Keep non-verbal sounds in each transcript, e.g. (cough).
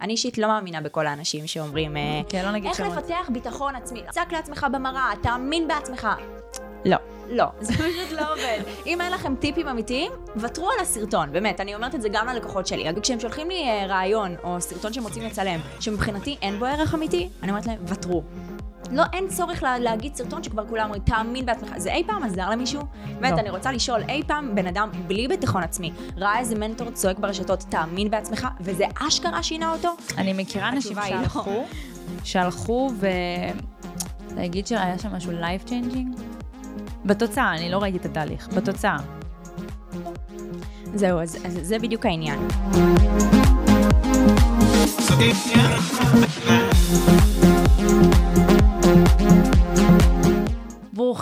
אני אישית לא מאמינה בכל האנשים שאומרים, אה, כן, לא נגיד איך שמות. לפתח ביטחון עצמי, צעק לעצמך במראה, תאמין בעצמך. לא. לא, (laughs) זה פשוט לא עובד. אם אין לכם טיפים אמיתיים, ותרו על הסרטון, באמת, אני אומרת את זה גם ללקוחות שלי. כשהם שולחים לי אה, רעיון או סרטון שהם רוצים לצלם, שמבחינתי אין בו ערך אמיתי, אני אומרת להם, ותרו. לא, אין צורך לה, להגיד סרטון שכבר כולם אומרים, תאמין בעצמך. זה אי פעם עזר למישהו? באמת, לא. אני רוצה לשאול, אי פעם בן אדם בלי ביטחון עצמי, ראה איזה מנטור צועק ברשתות, תאמין בעצמך, וזה אשכרה שינה אותו? אני מכירה אנשים לא. שהלכו, שהלכו ו... להגיד שהיה שם משהו life changing? בתוצאה, אני לא ראיתי את התהליך, בתוצאה. זהו, אז, אז זה בדיוק העניין.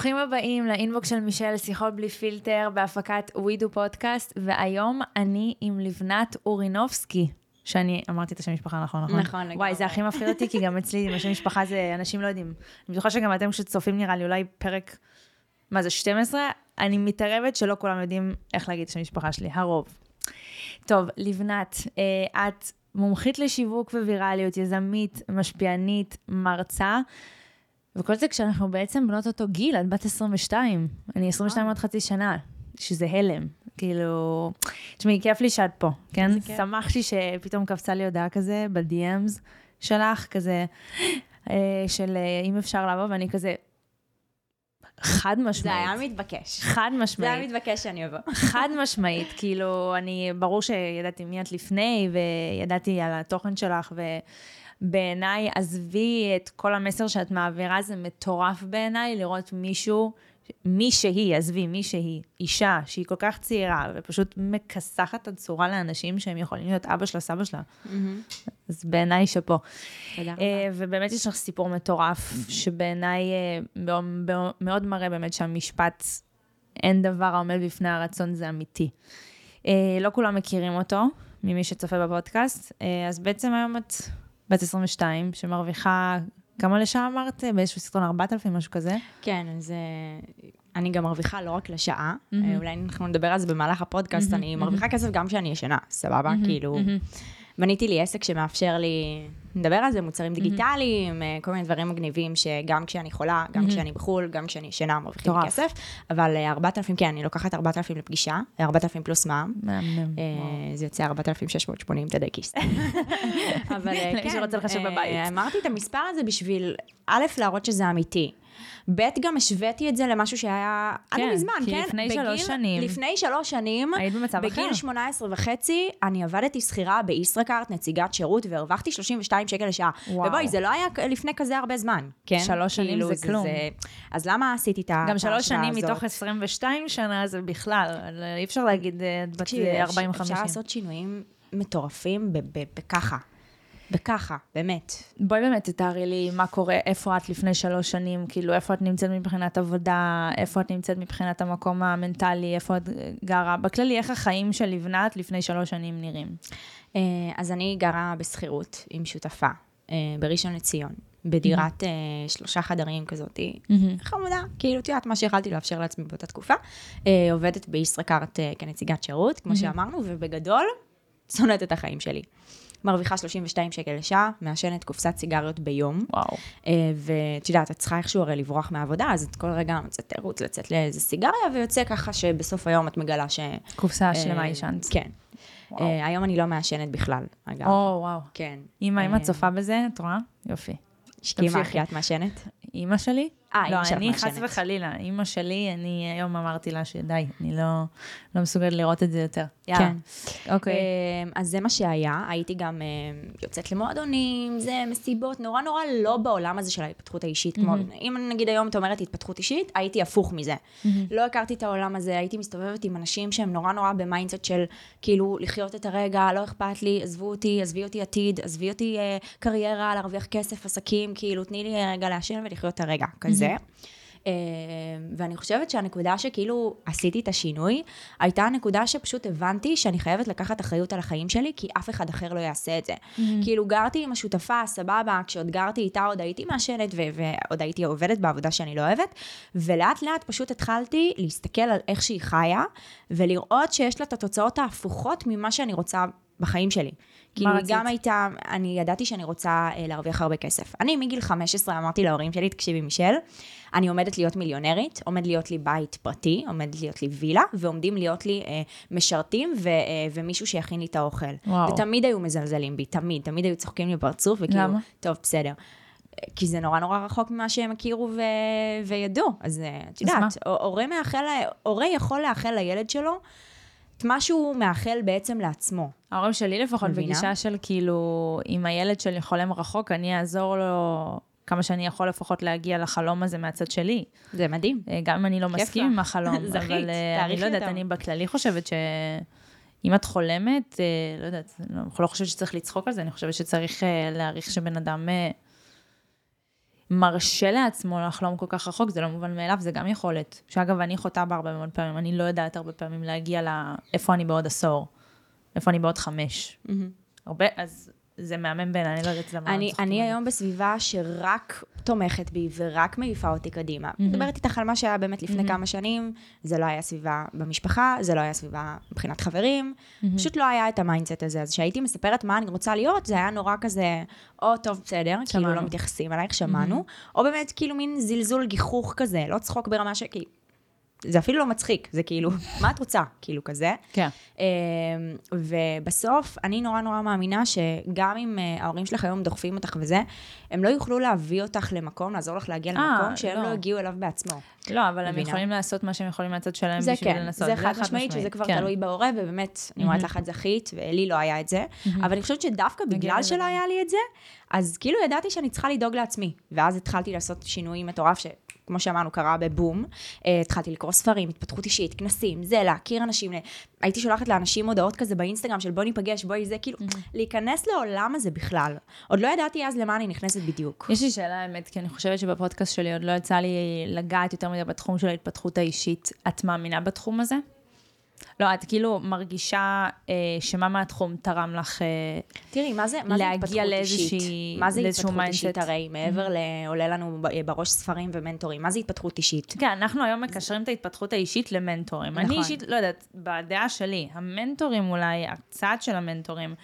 ברוכים הבאים לאינבוקס של מישל, שיחות בלי פילטר, בהפקת ווידו פודקאסט, והיום אני עם לבנת אורינובסקי. שאני אמרתי את השם משפחה נכון, נכון? נכון, לגמרי. וואי, זה הכי מפחיד אותי, כי גם אצלי עם השם משפחה זה, אנשים לא יודעים. אני בטוחה שגם אתם כשצופים נראה לי אולי פרק, מה זה, 12? אני מתערבת שלא כולם יודעים איך להגיד את השם משפחה שלי, הרוב. טוב, לבנת, אה, את מומחית לשיווק ווירליות, יזמית, משפיענית, מרצה, וכל זה כשאנחנו בעצם בנות אותו גיל, את בת 22. אני 22 עוד חצי שנה, שזה הלם. כאילו, תשמעי, כיף לי שאת פה, כן? שמחתי שפתאום קפצה לי הודעה כזה ב-DMs שלך, כזה, אה, של אה, אם אפשר לבוא, ואני כזה, חד משמעית. זה היה מתבקש. חד זה משמעית. היה מתבקש שאני אבוא. חד משמעית, כאילו, אני, ברור שידעתי מי את לפני, וידעתי על התוכן שלך, ובעיניי, עזבי את כל המסר שאת מעבירה, זה מטורף בעיניי לראות מישהו, מי שהיא, עזבי, מי שהיא, אישה, שהיא כל כך צעירה, ופשוט מכסחת את הצורה לאנשים שהם יכולים להיות אבא שלה, סבא שלה. אז בעיניי שאפו. תודה רבה. אה, ובאמת יש לך סיפור מטורף, שבעיניי אה, מאוד, מראה באמת שהמשפט, אין דבר העומד בפני הרצון, זה אמיתי. אה, לא כולם מכירים אותו, ממי שצופה בפודקאסט, אז בעצם היום את בת 22, שמרוויחה, כמה לשעה אמרת? באיזשהו סרטון 4,000, משהו כזה? כן, אז אה, אני גם מרוויחה לא רק לשעה. אה, אולי אנחנו נדבר על זה במהלך הפודקאסט, מהמם, אני מרוויחה כסף גם כשאני ישנה, סבבה? כאילו, מהמם. בניתי לי עסק שמאפשר לי, נדבר על זה, מוצרים דיגיטליים, אה, כל מיני דברים מגניבים שגם כשאני חולה, גם. כשאני בחו"ל, גם כשאני ישנה, מרוויחים. כסף, אבל אה, 4,000, כן, אני לוקחת 4,000 לפגישה, 4,000 פלוס מע"מ. אה, זה יוצא 4,680, תדייקי סתם. אבל אה, (laughs) כן, אה. אמרתי את המספר הזה בשביל, א', להראות שזה אמיתי. ב', גם השוויתי את זה למשהו שהיה עד כן, לא מזמן, כן? לפני בגיל- שלוש שנים- לפני שלוש שנים, היית במצב אחר. בגיל 18 וחצי, אני עבדתי שכירה בישראכרט, נציגת שירות, והרווחתי 32 שקל לשעה. וואו. ובואי, זה לא היה לפני כזה הרבה זמן, כן? שלוש שנים כאילו, זה כלום. אז למה עשיתי את ה- גם את שלוש ההשוואה שנים הזאת? מתוך 22 שנה זה בכלל, אי אפשר להגיד אה, את בת תקשיבי, 40-50. אפשר לעשות שינויים מטורפים בככה. בככה, באמת. בואי באמת תתארי לי מה קורה, איפה את לפני שלוש שנים, כאילו איפה את נמצאת מבחינת עבודה, איפה את נמצאת מבחינת המקום המנטלי, איפה את גרה, בכללי איך החיים של לבנת לפני שלוש שנים נראים. אה, אז אני גרה בשכירות עם שותפה אה, בראשון לציון, בדירת אה, שלושה חדרים כזאתי, חמודה, כאילו, את יודעת מה שיכלתי לאפשר לעצמי באותה תקופה. עובדת בישראכרט כנציגת שירות, כמו שאמרנו, ובגדול, שונאת את החיים שלי. מרוויחה 32 שקל לשעה, מעשנת קופסת סיגריות ביום. וואו. אה, ואת יודעת, את צריכה איכשהו הרי לברוח מהעבודה, אז את כל רגע מוצאת תירוץ לצאת לאיזה סיגריה, ויוצא ככה שבסוף היום את מגלה ש... קופסה אה, שלמה עישנת. כן. וואו. אה, היום אני לא מעשנת בכלל, אגב. או, וואו. כן. אמא, אם אה, את צופה בזה, את רואה? יופי. תמשיכי. כי את מעשנת? אימא שלי? אה, לא, אמא שלך אני חס. וחלילה, אימא שלי, אני היום אמרתי לה שדי, אני לא, לא מסוגלת לראות את זה יותר. יאללה. כן. אוקיי. אה, אז זה מה שהיה, הייתי גם אה, יוצאת למועדונים, זה מסיבות, נורא נורא לא בעולם הזה של ההתפתחות האישית, כמו, אם נגיד היום את אומרת התפתחות אישית, הייתי הפוך מזה. לא הכרתי את העולם הזה, הייתי מסתובבת עם אנשים שהם נורא נורא ב mindset של כאילו לחיות את הרגע, לא אכפת לי, עזבו אותי, עזבי אותי עתיד, עזבי אותי אה, קריירה, להרוויח כסף, עסקים, כאילו תני לי אה, רגע לעשן ולחיות את הרגע, כזה. אה, ואני חושבת שהנקודה שכאילו עשיתי את השינוי, הייתה הנקודה שפשוט הבנתי שאני חייבת לקחת אחריות על החיים שלי, כי אף אחד אחר לא יעשה את זה. כאילו גרתי עם השותפה, סבבה, כשעוד גרתי איתה עוד הייתי מעשנת, ו- ועוד הייתי עובדת בעבודה שאני לא אוהבת, ולאט לאט פשוט התחלתי להסתכל על איך שהיא חיה, ולראות שיש לה את התוצאות ההפוכות ממה שאני רוצה בחיים שלי. כאילו, היא רצית? גם הייתה, אני ידעתי שאני רוצה אה, להרוויח הרבה כסף. אני מגיל 15 אמרתי להורים שלי, תקשיבי מישל, אני עומדת להיות מיליונרית, עומד להיות לי בית פרטי, עומד להיות לי וילה, ועומדים להיות לי אה, משרתים ו, אה, ומישהו שיכין לי את האוכל. וואו. ותמיד היו מזלזלים בי, תמיד, תמיד היו צוחקים לי בפרצוף, וכאילו, למה? טוב, בסדר. כי זה נורא נורא רחוק ממה שהם הכירו ו... וידעו. אז אה, את יודעת? הורה מאחל, הורה יכול לאחל לילד שלו את מה שהוא מאחל בעצם לעצמו. ההורים שלי לפחות מבינה? בגישה של כאילו, אם הילד שלי חולם רחוק, אני אעזור לו כמה שאני יכול לפחות להגיע לחלום הזה מהצד שלי. זה מדהים. אה, גם אם אני לא מסכים לך. עם החלום, (laughs) זכית, אבל אה, אני לא יודעת, אותם. אני בכללי חושבת ש... אם את חולמת, אה, לא יודעת, אני לא חושבת שצריך לצחוק על זה, אני חושבת שצריך להעריך שבן אדם מרשה לעצמו לחלום כל כך רחוק, זה לא מובן מאליו, זה גם יכולת. שאגב, אני חוטאה בה הרבה מאוד פעמים, אני לא יודעת הרבה פעמים להגיע לאיפה אני בעוד עשור, איפה אני בעוד חמש. הרבה, אז זה מהמם בעיניי, אני לא יודעת למה. אני, אני. היום בסביבה שרק תומכת בי ורק מעיפה אותי קדימה. מדברת איתך על מה שהיה באמת לפני כמה שנים, זה לא היה סביבה במשפחה, זה לא היה סביבה מבחינת חברים, פשוט לא היה את ה mindset הזה. אז כשהייתי מספרת מה אני רוצה להיות, זה היה נורא כזה, או טוב, בסדר, כאילו שמענו. לא מתייחסים אלייך, שמענו, או באמת כאילו מין זלזול גיחוך כזה, לא צחוק ברמה ש... כי... זה אפילו לא מצחיק, זה כאילו, (laughs) מה את רוצה? כאילו כזה. כן. אמ, ובסוף, אני נורא נורא מאמינה שגם אם אה, ההורים שלך היום דוחפים אותך וזה, הם לא יוכלו להביא אותך למקום, לעזור לך להגיע אה, למקום שהם לא. לא הגיעו אליו בעצמו. לא, אבל הם? יכולים לעשות מה שהם יכולים מהצד שלהם זה בשביל כן, לנסות. זה חד משמעית, שזה כבר כן. תלוי בהורה, ובאמת, אני אומרת לך, את זכית, ולי לא היה את זה. אבל אני חושבת שדווקא בגלל שלא. היה לי את זה, אז כאילו ידעתי שאני צריכה לדאוג לעצמי. ואז התחלתי לעשות שינוי מטורף, שכמו שאמרנו, קרה בבום. אה, התחלתי לקרוא ספרים, התפתחות אישית, כנסים, זה, להכיר אנשים. ל- הייתי שולחת לאנשים הודעות כזה באינסטגרם של בואי ניפגש, בואי זה, כאילו, להיכנס לעולם הזה בכלל. עוד לא ידעתי אז למה אני נכנסת בדיוק. יש לי שאלה, האמת, כי אני חושבת שבפודקאסט שלי עוד לא יצא לי לגעת יותר מדי בתחום של ההתפתחות האישית. את מאמינה בתחום הזה? לא, את כאילו מרגישה אה, שמה מהתחום תרם לך... אה, תראי, מה זה, מה זה להגיע התפתחות לאיזושהי- אישית? מה זה התפתחות אישית? mindset. הרי מעבר לעולה לנו בראש ספרים ומנטורים, מה זה התפתחות אישית? כן, אנחנו היום מקשרים את ההתפתחות האישית למנטורים. נכון. אני אישית, לא יודעת, בדעה שלי, המנטורים אולי, הצעד של המנטורים,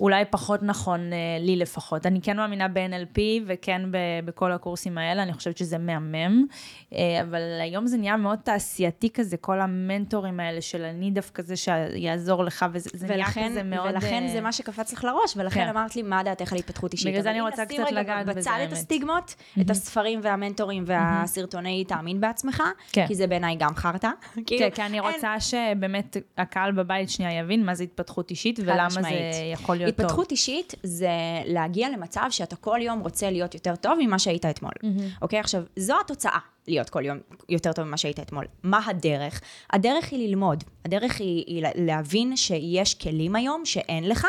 אולי פחות נכון אה, לי לפחות. אני כן מאמינה ב-NLP וכן בכל הקורסים האלה, אני חושבת שזה מהמם, אה, אבל היום זה נהיה מאוד תעשייתי כזה, כל המנטורים האלה של אני דווקא זה שיעזור לך, וזה זה נהיה כזה מאוד... ולכן אה, זה מה שקפץ לך לראש, ולכן כן. אמרת לי, מה דעתך על התפתחות אישית? בגלל זה אני רוצה קצת לגעת בזה, בצד את. הסטיגמות, את הספרים והמנטורים והסרטוני תאמין בעצמך, כן. כי זה בעיניי גם חרטא. כאילו, כן, כי אני רוצה שבאמת הקהל בבית שנייה יבין מה זה התפתחות אישית ולמה זה. יכול להיות טוב. התפתחות אישית זה להגיע למצב שאתה כל יום רוצה להיות יותר טוב ממה שהיית אתמול. אוקיי? עכשיו, זו התוצאה, להיות כל יום יותר טוב ממה שהיית אתמול. מה הדרך? הדרך היא ללמוד. הדרך היא, היא להבין שיש כלים היום שאין לך,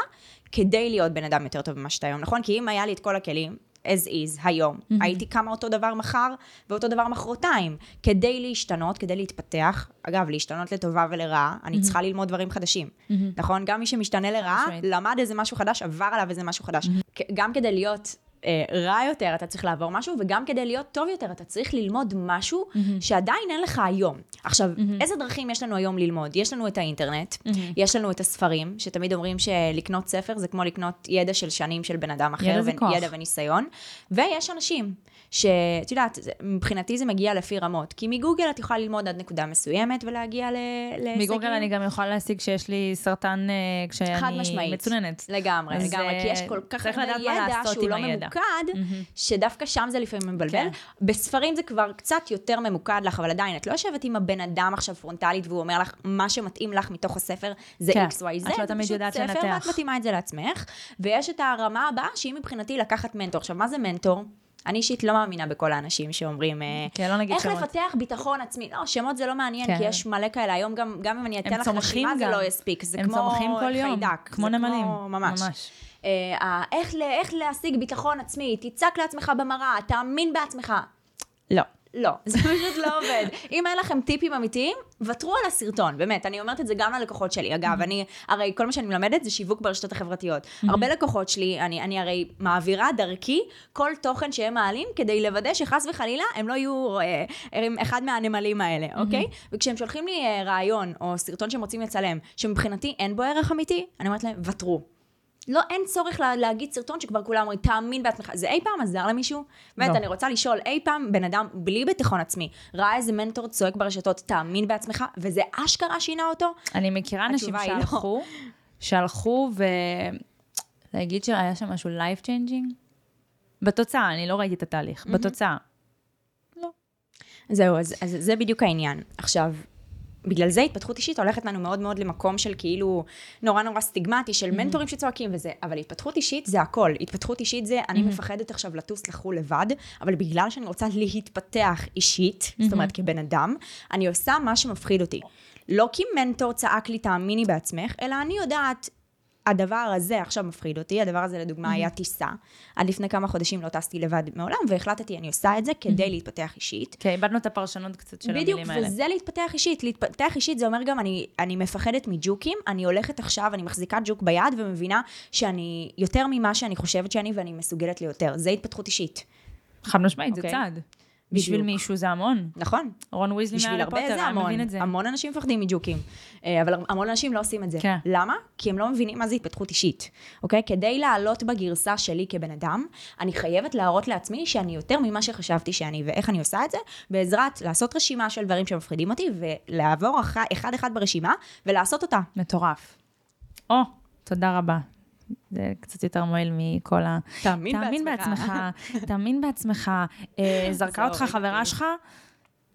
כדי להיות בן אדם יותר טוב ממה שאתה היום, נכון? כי אם היה לי את כל הכלים, as is, היום, הייתי קמה אותו דבר מחר ואותו דבר מחרתיים. כדי להשתנות, כדי להתפתח, אגב, להשתנות לטובה ולרעה, אני צריכה ללמוד דברים חדשים, נכון? גם מי שמשתנה לרעה. למד איזה משהו חדש, עבר עליו איזה משהו חדש. כ- גם כדי להיות אה, רע יותר, אתה צריך לעבור משהו, וגם כדי להיות טוב יותר, אתה צריך ללמוד משהו שעדיין אין לך היום. עכשיו, איזה דרכים יש לנו היום ללמוד? יש לנו את האינטרנט, יש לנו את הספרים, שתמיד אומרים שלקנות ספר זה כמו לקנות ידע של שנים של בן אדם אחר, ידע ו-. ידע וניסיון, ויש אנשים. שאת יודעת, מבחינתי זה מגיע לפי רמות, כי מגוגל את יכולה ללמוד עד נקודה מסוימת ולהגיע ל- להישגים. מגוגל אני גם יכולה להשיג שיש לי סרטן אה, כשאני. מצוננת. לגמרי, אז, לגמרי, כי יש אה, כל כך הרבה ידע שהוא לא הידע. ממוקד, שדווקא שם זה לפעמים מבלבל. כן. בספרים זה כבר קצת יותר ממוקד לך, אבל עדיין, את לא יושבת עם הבן אדם עכשיו פרונטלית, והוא אומר לך, מה שמתאים לך מתוך הספר זה כן. XYZ, את לא תמיד יודעת ספר, לנתח. ואת מתאימה את זה לעצמך. ויש את הרמה הבאה, שהיא מבחינתי לקחת מנטור. עכשיו, מה זה מנטור? אני אישית לא מאמינה בכל האנשים שאומרים, אה, כן, לא נגיד איך שמות. לפתח ביטחון עצמי. לא, שמות זה לא מעניין, כן. כי יש מלא כאלה. היום גם, גם אם אני אתן לך רשימה, זה. לא יספיק. זה הם כמו צומחים כל יום, חיידק. כמו נמלים. ממש. ממש. אה, איך, איך להשיג ביטחון עצמי, תצעק לעצמך במראה, תאמין בעצמך. לא, לא, (laughs) זה פשוט לא עובד. אם אין לכם טיפים אמיתיים, ותרו על הסרטון, באמת, אני אומרת את זה גם ללקוחות שלי. אגב, אני, הרי כל מה שאני מלמדת זה שיווק ברשתות החברתיות. הרבה לקוחות שלי, אני, אני הרי מעבירה דרכי כל תוכן שהם מעלים, כדי לוודא שחס וחלילה הם לא יהיו אה, אחד מהנמלים האלה, אוקיי? וכשהם שולחים לי אה, רעיון או סרטון שהם רוצים לצלם, שמבחינתי אין בו ערך אמיתי, אני אומרת להם, ותרו. לא, אין צורך לה, להגיד סרטון שכבר כולם אומרים, תאמין בעצמך. זה אי פעם עזר למישהו? באמת, לא. אני רוצה לשאול, אי פעם בן אדם בלי ביטחון עצמי, ראה איזה מנטור צועק ברשתות, תאמין בעצמך, וזה אשכרה שינה אותו? אני מכירה אנשים לא. שהלכו, שהלכו ו... להגיד שהיה שם משהו life changing? בתוצאה, אני לא ראיתי את התהליך. בתוצאה. זהו, אז, אז זה בדיוק העניין. עכשיו, בגלל זה התפתחות אישית הולכת לנו מאוד מאוד למקום של כאילו נורא נורא סטיגמטי של מנטורים שצועקים וזה, אבל התפתחות אישית זה הכל. התפתחות אישית זה, אני מפחדת עכשיו לטוס לחו"ל לבד, אבל בגלל שאני רוצה להתפתח אישית, זאת אומרת כבן אדם, אני עושה מה שמפחיד אותי. לא כי מנטור צעק לי תאמיני בעצמך, אלא אני יודעת הדבר הזה עכשיו מפחיד אותי, הדבר הזה לדוגמה היה טיסה. עד לפני כמה חודשים לא טסתי לבד מעולם, והחלטתי, אני עושה את זה כדי להתפתח אישית. כן, איבדנו את הפרשנות קצת של בדיוק, המילים האלה. וזה להתפתח אישית. להתפתח אישית זה אומר גם, אני, אני מפחדת מג'וקים, אני הולכת עכשיו, אני מחזיקה ג'וק ביד ומבינה שאני יותר ממה שאני חושבת שאני ואני מסוגלת ליותר. זה התפתחות אישית. חד משמעית, זה אוקיי. צעד. בשביל בדיוק. מישהו זה המון. נכון. רון ויזלי בשביל מהארי הרבה פוטר, זה היה המון. מבין את זה. המון אנשים מפחדים מג'וקים. אה, אבל המון אנשים לא עושים את זה. כן. למה? כי הם לא מבינים מה זה התפתחות אישית. אוקיי? כדי לעלות בגרסה שלי כבן אדם, אני חייבת להראות לעצמי שאני יותר ממה שחשבתי שאני, ואיך אני עושה את זה? בעזרת לעשות רשימה של דברים שמפחידים אותי, ולעבור אח- אחד-אחד ברשימה, ולעשות אותה. מטורף. או, תודה רבה. זה קצת יותר מועיל מכל ה... תאמין תאמין בעצמך. תאמין בעצמך. אה, (laughs) זרקה אותך חברה אותי. שלך,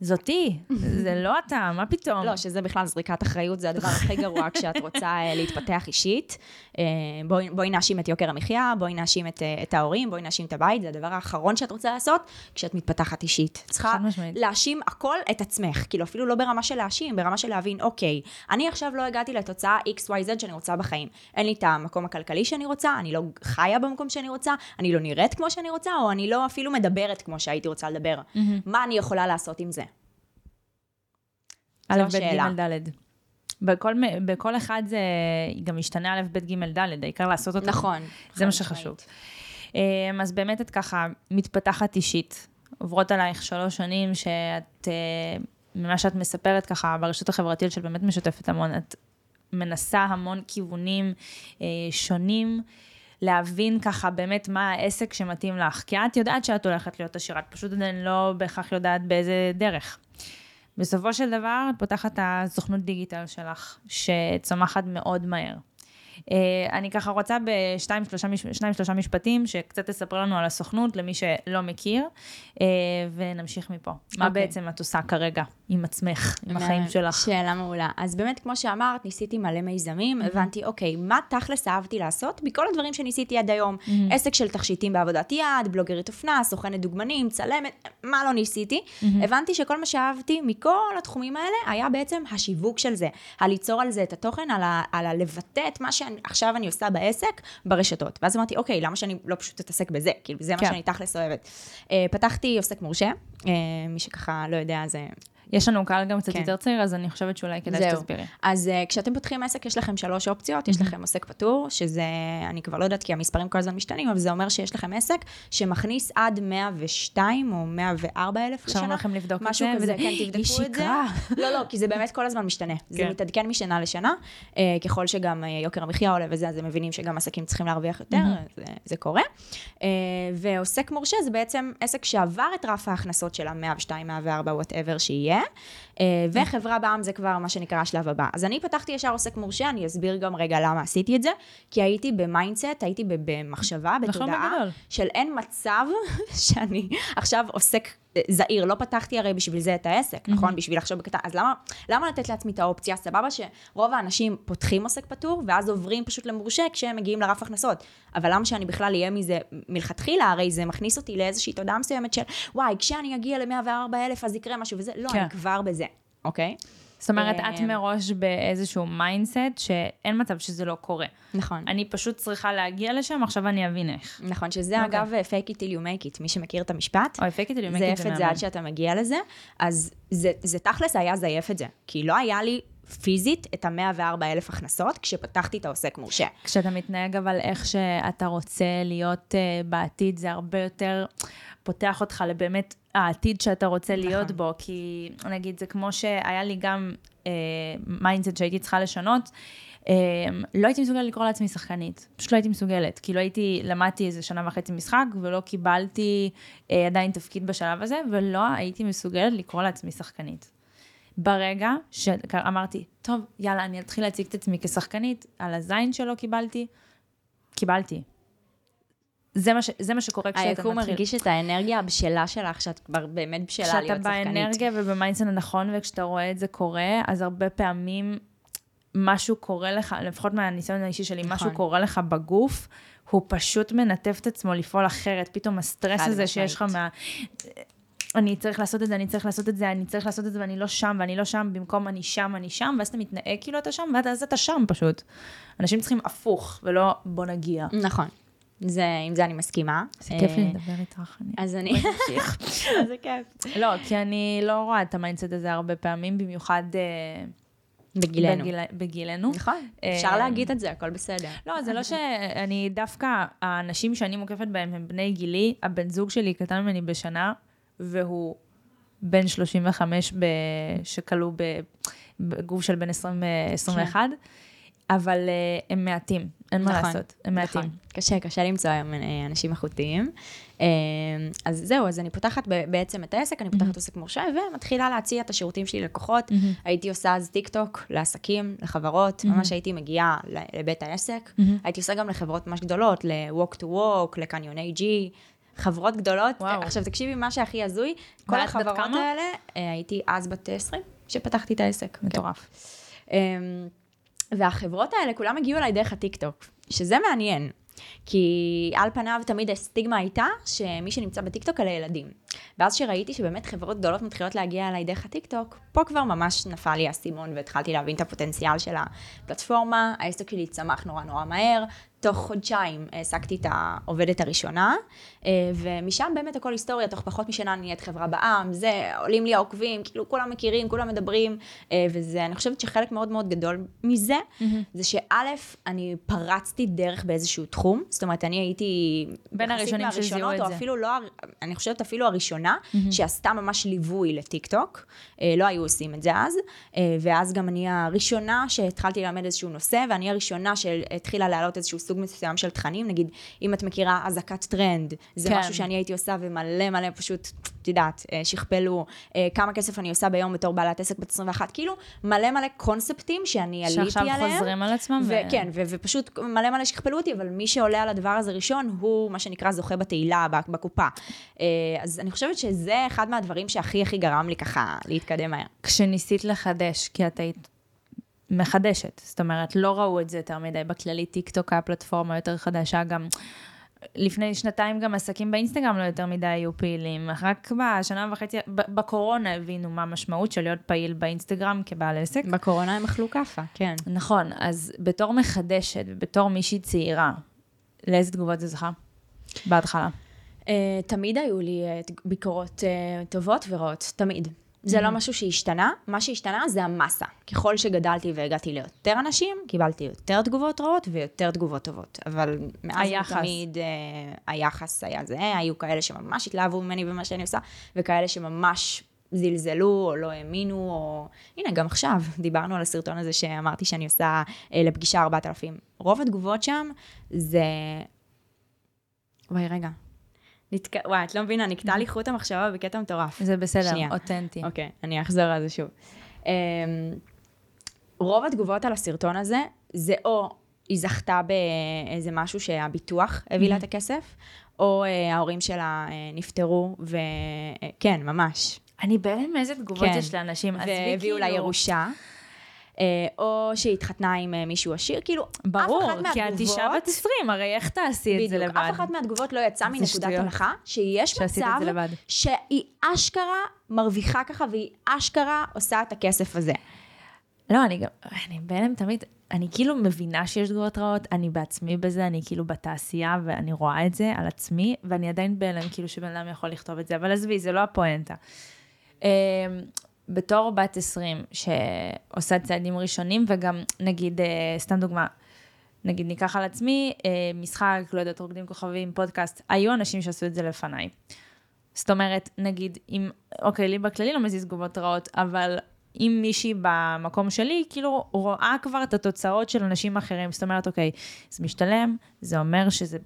זאתי, זה לא אתה, מה פתאום? לא, שזה בכלל זריקת אחריות, זה הדבר הכי גרוע (laughs) כשאת רוצה אה, להתפתח אישית. אה, בואי, בואי נאשים את יוקר המחיה, בואי נאשים את, אה, את ההורים, בואי נאשים את הבית, זה הדבר האחרון שאת רוצה לעשות כשאת מתפתחת אישית. צריכה. להאשים הכל את עצמך, כאילו אפילו לא ברמה של להאשים, ברמה של להבין, אוקיי, אני עכשיו לא הגעתי לתוצאה XYZ שאני רוצה בחיים. אין לי את המקום הכלכלי שאני רוצה, אני לא חיה במקום שאני רוצה, אני לא נראית כמו שאני רוצה, או אני לא אפילו מדברת כמו שהייתי רוצה לדבר. מה אני יכולה לעשות עם זה? א', ב'. ג', ד'. בכל, בכל אחד זה גם משתנה א', ב', ג', ד', העיקר לעשות אותו. נכון. זה מה שחשוב. אמ, אז באמת את ככה מתפתחת אישית. עוברות עלייך שלוש שנים שאת, אה, ממה שאת מספרת ככה ברשתות החברתיות שאת באמת משתפת המון, את מנסה המון כיוונים אה, שונים. להבין ככה באמת מה העסק שמתאים לך, כי את יודעת שאת הולכת להיות עשירה, את פשוט עדיין לא בהכרח יודעת באיזה דרך. בסופו של דבר, את פותחת את הסוכנות דיגיטל שלך, שצומחת מאוד מהר. אה, אני ככה רוצה בשתיים, שלושה, שניים, שלושה משפטים, שקצת תספר לנו על הסוכנות, למי שלא מכיר, אה, ונמשיך מפה. מה אוקיי. בעצם את עושה כרגע עם עצמך, עם החיים שלך? שאלה מעולה. אז באמת, כמו שאמרת, ניסיתי מלא מיזמים, הבנתי, אוקיי, מה תכלס אהבתי לעשות מכל הדברים שניסיתי עד היום? עסק של תכשיטים בעבודת יד, בלוגרית אופנה, סוכנת דוגמנים, צלמת, מה לא ניסיתי? הבנתי שכל מה שאהבתי מכל התחומים האלה, היה בעצם השיווק של זה. הליצור על זה את התוכן, על, ה, על הלבטא את מה שעכשיו אני עושה בעסק, ברשתות. ואז אמרתי, אוקיי, למה שאני לא פשוט אתעסק בזה? כאילו, זה מה כן. שאני תכלס אוהבת. אה, פתחתי עוסק מורשה, אה, מי שככה לא יודע, זה יש לנו קהל גם קצת כן. יותר צעיר, אז אני חושבת שאולי כדאי זהו. שתסבירי. אז uh, כשאתם פותחים עסק, יש לכם שלוש אופציות, יש לכם עוסק פטור, שזה, אני כבר לא יודעת כי המספרים כל הזמן משתנים, אבל זה אומר שיש לכם עסק שמכניס עד 102 או 104 אלף לשנה. עכשיו לכם לבדוק את משהו זה, כזה, וזה- כן, היא תבדקו את זה. שיקרה. לא, לא, כי זה באמת כל הזמן משתנה. (laughs) זה כן. מתעדכן משנה לשנה. Uh, ככל שגם uh, יוקר המחיה עולה וזה, אז הם מבינים שגם עסקים צריכים להרוויח יותר, זה, זה קורה. Uh, ועוסק מורשה זה בעצם עסק שעבר את רף ההכנסות של ה-102, 104, whatever שיהיה. Uh, וחברה בע"מ זה כבר מה שנקרא השלב הבא. אז אני פתחתי ישר עוסק מורשה, אני אסביר גם רגע למה עשיתי את זה, כי הייתי ב mindset, הייתי במחשבה, נכון, בתודעה. של אין מצב (laughs) שאני עכשיו עוסק אה, זעיר, לא פתחתי הרי בשביל זה את העסק, נכון? בשביל לחשוב בקטן, אז למה, למה לתת לעצמי את האופציה? סבבה שרוב האנשים פותחים עוסק פטור, ואז עוברים פשוט למורשה כשהם מגיעים לרף הכנסות. אבל למה שאני בכלל אהיה מזה מלכתחילה? הרי זה מכניס אותי לאיזושהי תודעה מסוימת של, וואי, כשאני אגיע ל-104 אלף אז יקרה משהו וזה, לא, כן. אני כבר בזה, אוקיי? זאת אומרת, אה, את מראש באיזשהו mindset שאין מצב שזה לא קורה. נכון. אני פשוט צריכה להגיע לשם, עכשיו אני אבין איך. נכון, שזה. אגב fake it till you make it, מי שמכיר את המשפט. אוי, fake it till you make it זייף זה את זה מהמם. עד שאתה מגיע לזה, אז זה, זה תכלס היה זייף את זה. כי לא היה לי פיזית את ה-104 אלף הכנסות כשפתחתי את העוסק מורשה. כשאתה מתנהג אבל איך שאתה רוצה להיות uh, בעתיד, זה הרבה יותר פותח אותך לבאמת העתיד שאתה רוצה להיות נכון. בו, כי נגיד זה כמו שהיה לי גם uh, mindset שהייתי צריכה לשנות. Um, לא הייתי מסוגלת לקרוא לעצמי שחקנית, פשוט לא הייתי מסוגלת, כי לא הייתי, למדתי איזה שנה וחצי משחק ולא קיבלתי uh, עדיין תפקיד בשלב הזה, ולא הייתי מסוגלת לקרוא לעצמי שחקנית. ברגע שאמרתי, טוב, יאללה, אני אתחיל להציג את עצמי כשחקנית, על הזין שלא קיבלתי, קיבלתי. זה מה, ש, זה מה שקורה כשאתה מתחיל. היקום מרגיש את האנרגיה הבשלה שלך, שאת כבר באמת בשלה כשאתה להיות שחקנית. באנרגיה וב mindset הנכון, וכשאתה רואה את זה קורה, אז הרבה פעמים משהו קורה לך, לפחות מהניסיון האישי שלי, נכון. משהו קורה לך בגוף, הוא פשוט מנתב את עצמו לפעול אחרת. פתאום הסטרס הזה שיש לך משמעית. מה... אני צריך לעשות את זה, אני צריך לעשות את זה, אני צריך לעשות את זה, ואני לא שם, ואני לא שם, במקום אני שם, אני שם, ואז אתה מתנהג כאילו אתה שם, ואז אתה שם פשוט. אנשים צריכים הפוך, ולא בוא נגיע. נכון. זה, עם זה אני מסכימה. זה כיף לי אה, לדבר איתך, אני... אז אני... (laughs) זה כיף. לא, כי אני לא רואה את ה mindset הזה הרבה פעמים, במיוחד אה, בגילנו. בגיל- בגילנו. נכון, אה, אפשר להגיד את זה, הכל בסדר. לא, זה לא שאני דווקא, האנשים שאני מוקפת בהם הם בני גילי, הבן זוג שלי קטן ממני בשנה, והוא בן 35 ב... שכלוא בגוף של בן 20, 21, אבל אה, הם מעטים, אין מה נכון, לעשות, הם מעטים. נכון. קשה, קשה למצוא היום אה, אנשים איכותיים. אה, אז זהו, אז אני פותחת בעצם את העסק, אני פותחת עוסק מורשה, ומתחילה להציע את השירותים שלי ללקוחות. הייתי עושה אז טיק טוק לעסקים, לחברות, ממש הייתי מגיעה לבית העסק. הייתי עושה גם לחברות ממש גדולות, ל-Wok to Walk, לקניוני G. חברות גדולות, וואו. עכשיו תקשיבי, מה שהכי הזוי, כל החברות? האלה, הייתי אז בת 20, כשפתחתי את העסק. כן. מטורף. אמ, והחברות האלה, כולם הגיעו אליי דרך הטיקטוק, שזה מעניין. כי על פניו תמיד הסטיגמה הייתה שמי שנמצא בטיקטוק אלה ילדים. ואז שראיתי שבאמת חברות גדולות מתחילות להגיע אליי דרך הטיקטוק, פה כבר ממש נפל לי האסימון והתחלתי להבין את הפוטנציאל של הפלטפורמה, העסק שלי צמח נורא נורא מהר, תוך חודשיים העסקתי את העובדת הראשונה, אה, ומשם באמת הכל היסטוריה, תוך פחות משנה אני נהיית חברה בעם, זה, עולים לי העוקבים, כאילו כולם מכירים, כולם מדברים, אה, וזה, אני חושבת שחלק מאוד מאוד גדול מזה, זה שא', אני פרצתי דרך באיזשהו תחום, זאת אומרת, אני הייתי... בין הראשונים שזיהו את או זה. אפילו לא, אני חושבת אפילו הראשונה, שעשתה ממש ליווי לטיקטוק, אה, לא היו עושים את זה אז, אה, ואז גם אני הראשונה שהתחלתי ללמד איזשהו נושא, ואני הראשונה שהתחילה להעלות איזשהו סוג מסוים של תכנים, נגיד, אם את מכירה אזעקת טרנד, זה כן. משהו שאני הייתי עושה, ומלא מלא פשוט, את יודעת, אה, שכפלו, אה, כמה כסף אני עושה ביום בתור בעלת עסק בת 21, כאילו, מלא מלא קונספטים שאני עליתי עליהם. שעכשיו חוזרים על עצמם. ו- וכן, ו- ופשוט מלא מלא שכפלו אותי, אבל מי שעולה על הדבר הזה ראשון, הוא מה שנקרא זוכה בתהילה, בקופה. אה, אז אני חושבת שזה אחד מהדברים שהכי הכי גרם לי ככה להתקדם מהר. כשניסית לחדש, כי את היית מחדשת, זאת אומרת, לא ראו את זה יותר מדי בכללי, טיק טוק היה פלטפורמה יותר חדשה, גם לפני שנתיים גם עסקים באינסטגרם לא יותר מדי היו פעילים, רק בשנה וחצי, בקורונה הבינו מה המשמעות של להיות פעיל באינסטגרם כבעל עסק. בקורונה הם אכלו כאפה, כן. נכון, אז בתור מחדשת ובתור מישהי צעירה, לאיזה תגובות זה זכה? בהתחלה. Uh, תמיד היו לי uh, ביקורות uh, טובות ורעות, תמיד. זה לא משהו שהשתנה, מה שהשתנה זה המסה. ככל שגדלתי והגעתי ליותר אנשים, קיבלתי יותר תגובות רעות ויותר תגובות טובות. אבל מאז היחס. תמיד uh, היחס היה זה, היו כאלה שממש התלהבו ממני במה שאני עושה, וכאלה שממש זלזלו או לא האמינו, או... הנה, גם עכשיו, דיברנו על הסרטון הזה שאמרתי שאני עושה uh, לפגישה 4,000. רוב התגובות שם זה... וואי, רגע. נתק... וואי, את לא מבינה, נקטע לי חוט המחשבה בקטע מטורף. זה בסדר, שנייה. אותנטי. אוקיי, אני אחזור על זה שוב. Um, רוב התגובות על הסרטון הזה, זה או היא זכתה באיזה משהו שהביטוח הביא לה את הכסף, או uh, ההורים שלה uh, נפטרו, וכן, ממש. אני בהלם מאיזה תגובות כן. יש לאנשים, עזבי כאילו... והביאו לה ירושה. אה, או שהתחתנה עם אה, מישהו עשיר, כאילו, אף ברור, אחת מהתגובות... כי את אישה בת 20, הרי איך תעשי את זה בדיוק, לבד? אף אחת מהתגובות לא יצאה מנקודת. הנחה שיש מצב. שהיא אשכרה מרוויחה ככה והיא אשכרה עושה את הכסף הזה. לא, אני גם, אני בהלם תמיד, אני כאילו מבינה שיש תגובות רעות, אני בעצמי בזה, אני כאילו בתעשייה ואני רואה את זה על עצמי, ואני עדיין בהלם, כאילו שבן אדם יכול לכתוב את זה, אבל עזבי, זה לא הפואנטה. בתור בת 20 שעושה צעדים ראשונים, וגם נגיד, אה, סתם דוגמה, נגיד ניקח על עצמי, אה, משחק, לא יודעת, רוקדים כוכבים, פודקאסט, היו אנשים שעשו את זה לפניי. זאת אומרת, נגיד, אם, אוקיי, לי בכללי לא מזיז תגובות רעות, אבל אם מישהי במקום שלי, כאילו רואה כבר את התוצאות של אנשים אחרים, זאת אומרת, אוקיי, זה משתלם, זה אומר שזה,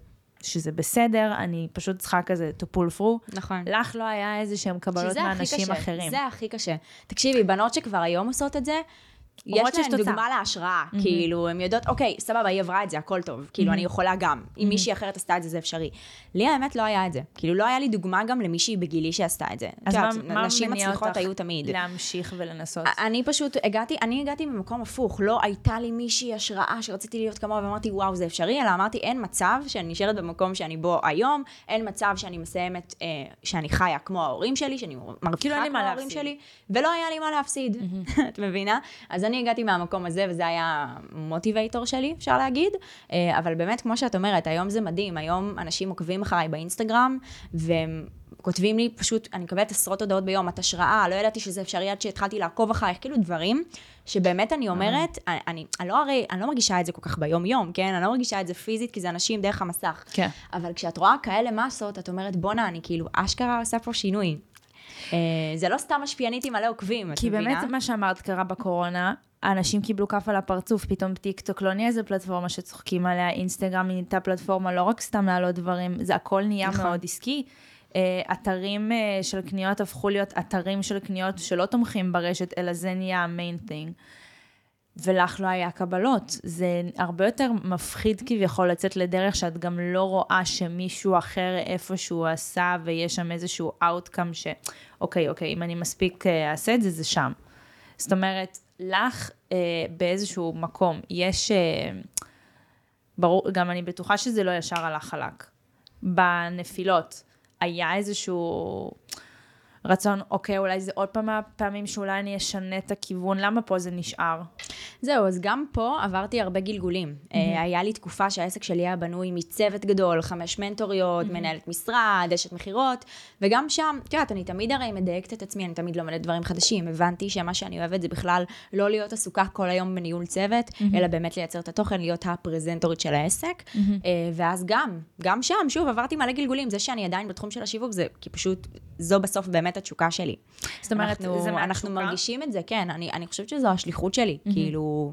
שזה בסדר, אני פשוט צריכה כזה to pull through. נכון. לך לא היה איזה שהם קבלות מאנשים קשה, אחרים. זה הכי קשה. תקשיבי, בנות שכבר היום עושות את זה, יש להן. דוגמה להשראה, כאילו, הן יודעות, אוקיי, סבבה, היא עברה את זה, הכל טוב, כאילו, אני יכולה גם. אם מישהי אחרת עשתה את זה, זה אפשרי. לי האמת לא היה את זה. כאילו, לא היה לי דוגמה גם למישהי בגילי שעשתה את זה. אז מה, יודעת, מה נשים מצליחות היו תמיד. להמשיך ולנסות? אני פשוט הגעתי, אני הגעתי ממקום הפוך, לא הייתה לי מישהי השראה שרציתי להיות כמוה ואמרתי וואו זה אפשרי, אלא אמרתי אין מצב שאני נשארת במקום שאני בו היום, אין מצב שאני מסיימת, אה, שאני חיה כמו ההורים שלי, שאני כאילו מרוויחה לי כמו ההורים. שלי, ולא היה לי מה להפסיד, (laughs) את מבינה? אז אני הגעתי מהמקום הזה וזה היה מוטיבייטור שלי, אפשר להגיד, אה, אבל באמת כמו שאת אומרת, היום זה מדהים, היום אנשים עוקבים אחריי באינסטגרם, והם... כותבים לי פשוט, אני מקבלת עשרות הודעות ביום, את השראה, לא ידעתי שזה אפשרי עד שהתחלתי לעקוב אחרייך, כאילו דברים שבאמת אני אומרת, אני, אני, אני לא הרי, אני לא מרגישה את זה כל כך ביום-יום, כן? אני לא מרגישה את זה פיזית, כי זה אנשים דרך המסך. כן. אבל כשאת רואה כאלה מסות, את אומרת, בואנה, אני כאילו אשכרה עושה פה שינוי. אה, זה לא סתם משפיענית עם מלא עוקבים, את כי מבינה? באמת מה שאמרת קרה בקורונה, אנשים קיבלו כף על הפרצוף, פתאום טיקטוק לא נהיה איזה פלטפורמה שצוחקים עליה, אינסטגרם נהייתה פלטפורמה לא רק סתם להעלות דברים, זה הכל נהיה נכון. מאוד עסקי. אה, אתרים אה, של קניות הפכו להיות אתרים של קניות שלא תומכים ברשת, אלא זה נהיה ה main thing. ולך לא היה קבלות. זה הרבה יותר מפחיד כביכול לצאת לדרך שאת גם לא רואה שמישהו אחר איפשהו עשה ויש שם איזשהו outcome ש... אוקיי, אוקיי, אם אני מספיק אה, אעשה את זה, זה שם. זאת אומרת, לך אה, באיזשהו מקום יש... אה, ברור, גם אני בטוחה שזה לא ישר הלך חלק. בנפילות, היה איזשהו רצון, אוקיי, אולי זה עוד פעם מהפעמים שאולי אני אשנה את הכיוון, למה פה זה נשאר? זהו, אז גם פה עברתי הרבה גלגולים. Mm-hmm. היה לי תקופה שהעסק שלי היה בנוי מצוות גדול, חמש מנטוריות, mm-hmm. מנהלת משרד, אשת מכירות, וגם שם, את יודעת, אני תמיד הרי מדייקת את עצמי, אני תמיד לומדת דברים חדשים. הבנתי שמה שאני אוהבת זה בכלל לא להיות עסוקה כל היום בניהול צוות, mm-hmm. אלא באמת לייצר את התוכן, להיות הפרזנטורית של העסק. Mm-hmm. ואז גם, גם שם, שוב, עברתי מלא גלגולים. זה שאני עדיין בתחום של השיווק, זה כי פשוט, זו בסוף באמת התשוקה שלי. זאת אומרת, אנחנו, זה אנחנו מהתשוקה? מרגישים את זה, כן, אני, אני חושבת שזו השליחות שלי, mm-hmm. כאילו,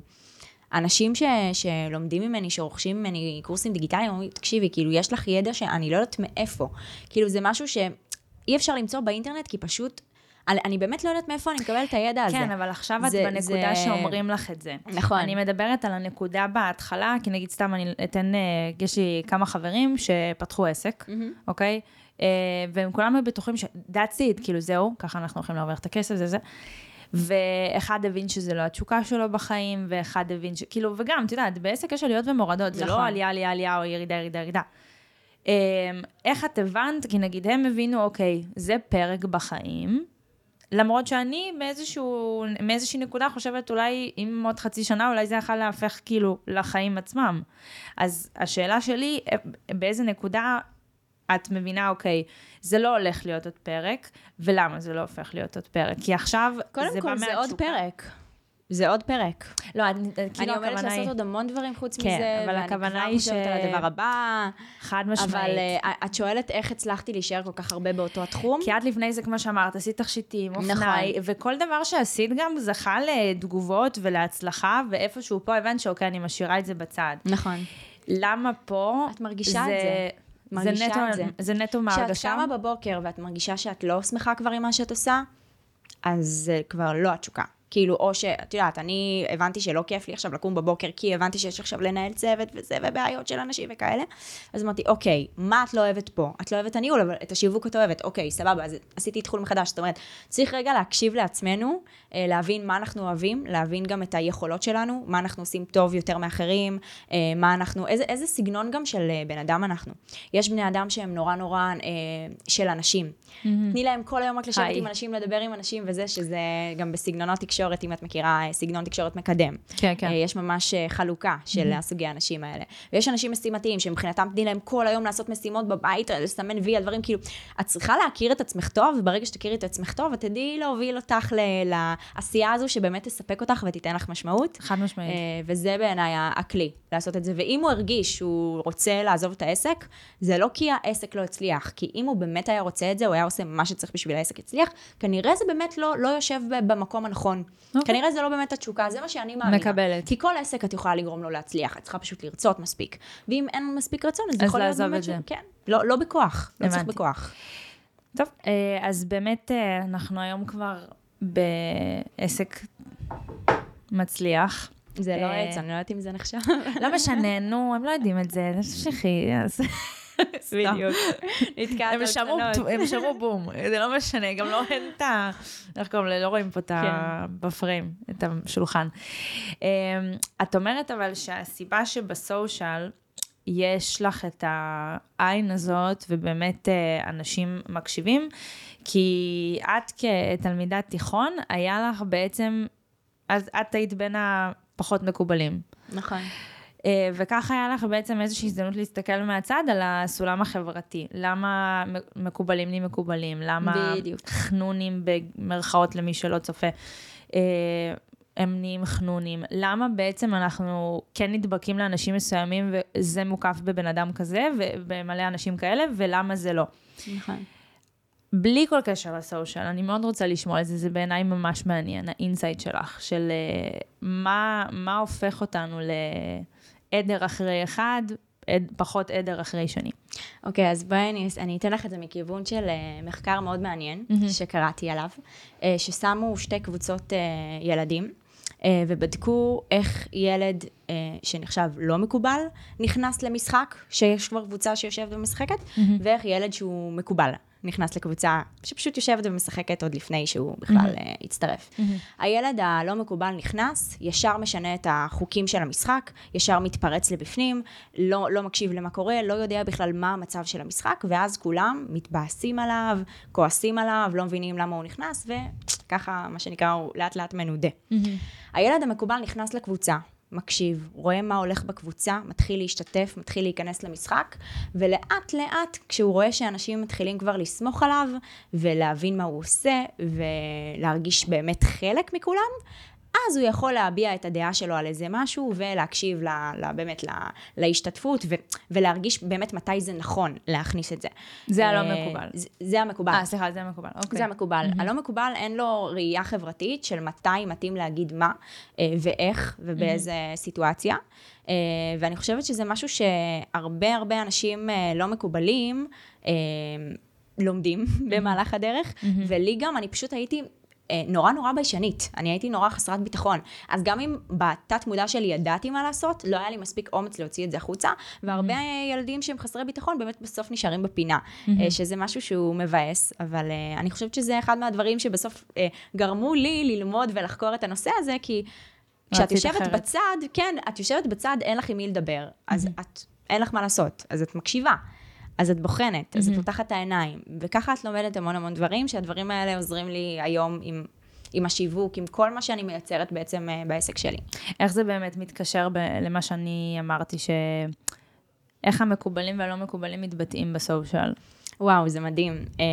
אנשים ש, שלומדים ממני, שרוכשים ממני קורסים דיגיטליים, אומרים, תקשיבי, כאילו, יש לך ידע שאני לא יודעת מאיפה. כאילו, זה משהו שאי אפשר למצוא באינטרנט, כי פשוט, אני, אני באמת לא יודעת מאיפה אני מקבלת את הידע הזה. כן, אבל עכשיו את זה- בנקודה זה- שאומרים לך את זה. נכון. אני מדברת על הנקודה בהתחלה, כי נגיד סתם אני אתן, אה, יש לי כמה חברים שפתחו עסק, אוקיי? אה, והם כולם היו בטוחים ש- that's it, כאילו זהו, ככה אנחנו הולכים להרוויח את הכסף, זה זה. ואחד הבין שזה לא התשוקה שלו בחיים, ואחד הבין ש... כאילו, וגם, את יודעת, בעסק יש עליות ומורדות, זה לא נכון. עלייה, עלייה, עלייה, או ירידה, ירידה, ירידה. אמ, איך את הבנת? כי נגיד הם הבינו, אוקיי, זה פרק בחיים, למרות שאני מאיזשהו, מאיזושהי נקודה חושבת אולי, אם עוד חצי שנה, אולי זה יכול להפך כאילו לחיים עצמם. אז השאלה שלי, באיזה נקודה את מבינה, אוקיי, זה לא הולך להיות עוד פרק, ולמה זה לא הופך להיות עוד פרק? כי עכשיו קודם זה בא כל, זה עוד מהתשוקה. פרק. זה עוד פרק. לא, אני, אני כאילו עומדת הכוונה לעשות היא, עוד המון דברים חוץ כן, מזה, אבל הכוונה היא ש- על הדבר הבא. חד משמעית. אבל אה, את שואלת איך הצלחתי להישאר כל כך הרבה באותו התחום? כי את לפני זה, כמו שאמרת, עשית תכשיטים, נכון. אופנאי, וכל דבר שעשית גם זכה לתגובות ולהצלחה, ואיפשהו פה הבנת שאוקיי, אני משאירה את זה בצד. נכון. למה פה... את מרגישה את זה. מרגישה זה נטו, את זה. זה נטו כשאת מהרגשה? קמה בבוקר ואת מרגישה שאת לא שמחה כבר עם מה שאת עושה, אז זה כבר לא התשוקה. כאילו, או שאת יודעת, אני הבנתי שלא כיף לי עכשיו לקום בבוקר, כי הבנתי שיש עכשיו לנהל צוות וזה, ובעיות של אנשים וכאלה. אז אמרתי, אוקיי, מה את לא אוהבת פה? את לא אוהבת את הניהול, אבל את השיווק את אוהבת. אוקיי, סבבה, אז עשיתי תחול מחדש. זאת אומרת, צריך רגע להקשיב לעצמנו, אה, להבין מה אנחנו אוהבים, להבין גם את היכולות שלנו, מה אנחנו עושים טוב יותר מאחרים, אה, מה אנחנו, איזה, איזה סגנון גם של אה, בן אדם אנחנו. יש בני אדם שהם נורא נורא אה, של אנשים. תני להם כל היום רק לשבת. עם אנשים, לדבר עם אנשים וזה, שזה גם בסגנונות תקשורת. תקשורת, אם את מכירה אה, סגנון תקשורת מקדם. כן, כן. אה, יש ממש אה, חלוקה של הסוגי האנשים האלה. ויש אנשים משימתיים, שמבחינתם תני להם כל היום לעשות משימות בבית, לסמן וי על דברים, כאילו, את צריכה להכיר את עצמך טוב, וברגע שתכירי את עצמך טוב, את תדעי להוביל אותך ל- לעשייה הזו שבאמת תספק אותך ותיתן לך משמעות. חד משמעית. וזה בעיניי הכלי, לעשות את זה. ואם הוא הרגיש שהוא רוצה לעזוב את העסק, זה לא כי העסק לא הצליח, כי אם הוא באמת היה רוצה את זה, הוא היה עושה מה שצריך בשביל העסק יצליח, כנראה זה באמת לא, לא יושב במקום הנכון. אוקיי. כנראה זה לא באמת התשוקה, זה מה שאני מאמינה. מקבלת. כי כל עסק את יכולה לגרום לו להצליח, את צריכה פשוט לרצות מספיק. ואם אין מספיק רצון, אז, אז יכול להיות לעזוב באמת את זה. כן, לא, לא בכוח, לא צריך הבנתי. בכוח. טוב, אה, אז באמת אה, אנחנו היום כבר בעסק מצליח. זה לא אה, עץ, אני לא יודעת אם זה נחשב. לא משנה, נו, הם לא יודעים את זה, תמשיכי, אז... (laughs) בדיוק. נתקעת הם שמעו, קטנות. הם שמעו (laughs) בום, זה לא משנה, גם לא אין את ה... איך קוראים לזה? לא רואים פה את ה... בפריים, את השולחן. אמ, את אומרת אבל שהסיבה שבסושיאל יש לך את העין הזאת, ובאמת אה, אנשים מקשיבים, כי את כתלמידת תיכון, היה לך בעצם, אז את היית בין הפחות מקובלים. נכון. אה, וככה היה לך בעצם איזושהי הזדמנות להסתכל מהצד על הסולם החברתי. למה מקובלים נהיים מקובלים? למה בדיוק. חנונים במרכאות למי שלא צופה? אה, הם נהיים חנונים. למה בעצם אנחנו כן נדבקים לאנשים מסוימים וזה מוקף בבן אדם כזה ובמלא אנשים כאלה, ולמה זה לא? נכון. בלי כל קשר ל social, אני מאוד רוצה לשמוע על זה, זה בעיניי ממש מעניין, ה insight שלך, של אה, מה, מה הופך אותנו לעדר אחרי אחד, עד, פחות עדר אחרי שני. אוקיי, אז בואי אני, אני אתן לך את זה מכיוון של uh, מחקר מאוד מעניין, מהמם. שקראתי עליו, uh, ששמו שתי קבוצות uh, ילדים, uh, ובדקו איך ילד uh, שנחשב לא מקובל, נכנס למשחק, שיש כבר קבוצה שיושבת ומשחקת, ואיך ילד שהוא מקובל. נכנס לקבוצה שפשוט יושבת ומשחקת עוד לפני שהוא בכלל uh, הצטרף. הילד הלא מקובל נכנס, ישר משנה את החוקים של המשחק, ישר מתפרץ לבפנים, לא, לא מקשיב למה קורה, לא יודע בכלל מה המצב של המשחק, ואז כולם מתבאסים עליו, כועסים עליו, לא מבינים למה הוא נכנס, וככה, מה שנקרא, הוא לאט לאט מנודה. הילד המקובל נכנס לקבוצה, מקשיב, רואה מה הולך בקבוצה, מתחיל להשתתף, מתחיל להיכנס למשחק, ולאט לאט, כשהוא רואה שאנשים מתחילים כבר לסמוך עליו, ולהבין מה הוא עושה, ולהרגיש באמת חלק מכולם, אז הוא יכול להביע את הדעה שלו על איזה משהו, ולהקשיב ל, ל, באמת ל, להשתתפות, ו, ולהרגיש באמת מתי זה נכון להכניס את זה. זה הלא אה, מקובל. זה, זה המקובל. אה, סליחה, זה מקובל, אוקיי. זה המקובל. Mm-hmm. הלא מקובל, אין לו ראייה חברתית של מתי מתאים להגיד מה, אה, ואיך, ובאיזה mm-hmm. סיטואציה. אה, ואני חושבת שזה משהו שהרבה הרבה אנשים לא מקובלים, לומדים (laughs) במהלך הדרך, mm-hmm. ולי גם, אני פשוט הייתי... אה, נורא נורא ביישנית, אני הייתי נורא חסרת ביטחון. אז גם אם בתת מודע שלי ידעתי מה לעשות, לא היה לי מספיק אומץ להוציא את זה החוצה, והרבה mm-hmm. ילדים שהם חסרי ביטחון באמת בסוף נשארים בפינה, mm-hmm. שזה משהו שהוא מבאס, אבל uh, אני חושבת שזה אחד מהדברים שבסוף גרמו לי ללמוד ולחקור את הנושא הזה, כי כשאת יושבת אחרת. בצד, כן, את יושבת בצד, אין לך עם מי לדבר, אז mm-hmm. את, אין לך מה לעשות, אז את מקשיבה. אז את בוחנת, אז את פותחת את העיניים, וככה את לומדת המון המון דברים, שהדברים האלה עוזרים לי היום עם, עם השיווק, עם כל מה שאני מייצרת בעצם אה, בעסק שלי. איך זה באמת מתקשר ב- למה שאני אמרתי, ש... איך המקובלים והלא מקובלים מתבטאים בסושיאל? וואו, זה מדהים. אה,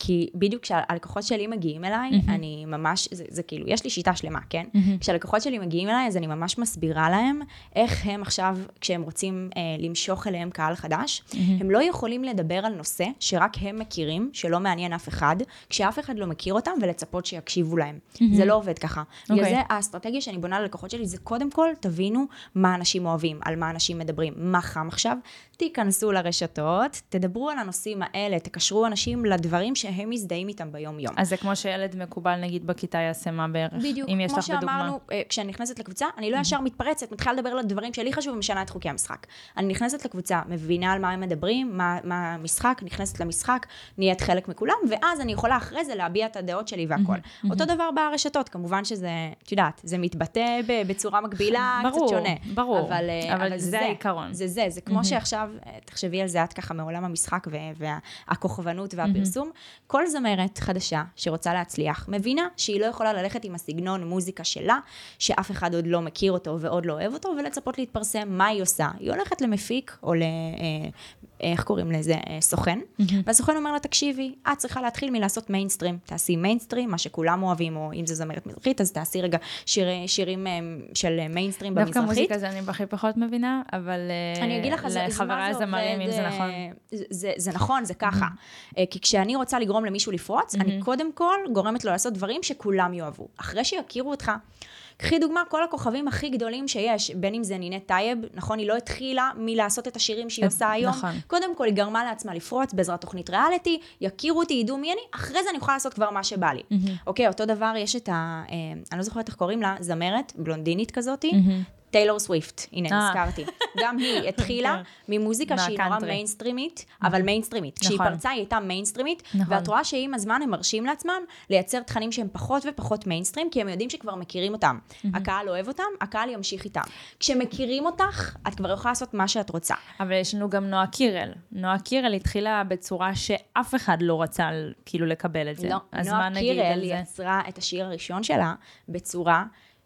כי בדיוק כשהלקוחות שלי מגיעים אליי, אני ממש, זה, זה כאילו, יש לי שיטה שלמה, כן? כשהלקוחות שלי מגיעים אליי, אז אני ממש מסבירה להם איך הם עכשיו, כשהם רוצים אה, למשוך אליהם קהל חדש, הם לא יכולים לדבר על נושא שרק הם מכירים, שלא מעניין אף אחד, כשאף אחד לא מכיר אותם, ולצפות שיקשיבו להם. זה לא עובד ככה. בגלל אוקיי. זה האסטרטגיה שאני בונה ללקוחות שלי, זה קודם כל, תבינו מה אנשים אוהבים, על מה אנשים מדברים, מה חם עכשיו, תיכנסו לרשתות, תדברו על הנושאים האלה, תקשרו אנשים לדברים שהם מזדהים איתם ביום-יום. אז זה כמו שילד מקובל, נגיד, בכיתה יעשה מה בערך? בדיוק, אם יש כמו לך בדוגמה. שאמרנו, אה, כשאני נכנסת לקבוצה, אני לא ישר מתפרצת, מתחילה לדבר על הדברים שלי חשוב ומשנה את חוקי המשחק. אני נכנסת לקבוצה, מבינה על מה הם מדברים, מה, מה המשחק, נכנסת למשחק, נהיית חלק מכולם, ואז אני יכולה אחרי זה להביע את הדעות שלי והכל. אותו דבר ברשתות, כמובן שזה, את יודעת, זה מתבטא בצורה מקבילה, ברור, קצת שונה. ברור, אבל, אה, אבל זה העיקרון. זה זה, זה כמו שעכשיו, תחשבי על זה, את ככה מעולם המשחק ו- והכוכבנות והפרסום. כל זמרת חדשה שרוצה להצליח, מבינה שהיא לא יכולה ללכת עם הסגנון מוזיקה שלה, שאף אחד עוד לא מכיר אותו ועוד לא אוהב אותו, ולצפות להתפרסם. מה היא עושה? היא הולכת למפיק או ל... אה, איך קוראים לזה? אה, סוכן. והסוכן אומר לה, תקשיבי, את צריכה להתחיל מלעשות מיינסטרים. תעשי מיינסטרים, מה שכולם אוהבים, או אם זה זמרת מזרחית, אז תעשי רגע שיר, שירים אה, של מיינסטרים במזרחית. דווקא מוזיקה זה אני הכי פחות מבינה, אבל אני אגיד לך, זה הזמרים, אם זה נכון. זה, זה, זה נכון, זה ככה. כי כשאני רוצה לגרום למישהו לפרוץ, אני קודם כל גורמת לו לעשות דברים שכולם יאהבו. אחרי שיכירו אותך, קחי דוגמה, כל הכוכבים הכי גדולים שיש, בין אם זה נינט טייב, נכון, היא לא התחילה מלעשות את השירים שהיא עושה היום. נכון. קודם כל, היא גרמה לעצמה לפרוץ בעזרת תוכנית ריאליטי, יכירו אותי, ידעו מי אני, אחרי זה אני יכולה לעשות כבר מה שבא לי. אוקיי, אותו דבר, יש את ה... אה, אני לא זוכרת איך קוראים לה, זמרת, בלונדינית כזאתי. טיילור סוויפט, הנה, אה. נזכרתי. גם היא (laughs) התחילה ממוזיקה שהיא נורא. מיינסטרימית, אבל מיינסטרימית. כשהיא נכון. פרצה היא הייתה מיינסטרימית, נכון. ואת רואה שעם הזמן הם מרשים לעצמם לייצר תכנים שהם פחות ופחות מיינסטרים, כי הם יודעים שכבר מכירים אותם. הקהל אוהב אותם, הקהל ימשיך איתם. כשמכירים אותך, את כבר יכולה לעשות מה שאת רוצה. אבל יש לנו גם נועה קירל. נועה קירל התחילה בצורה שאף אחד לא רצה כאילו לקבל את זה. לא, נועה קירל? יצרה את השיר הראשון שלה בצורה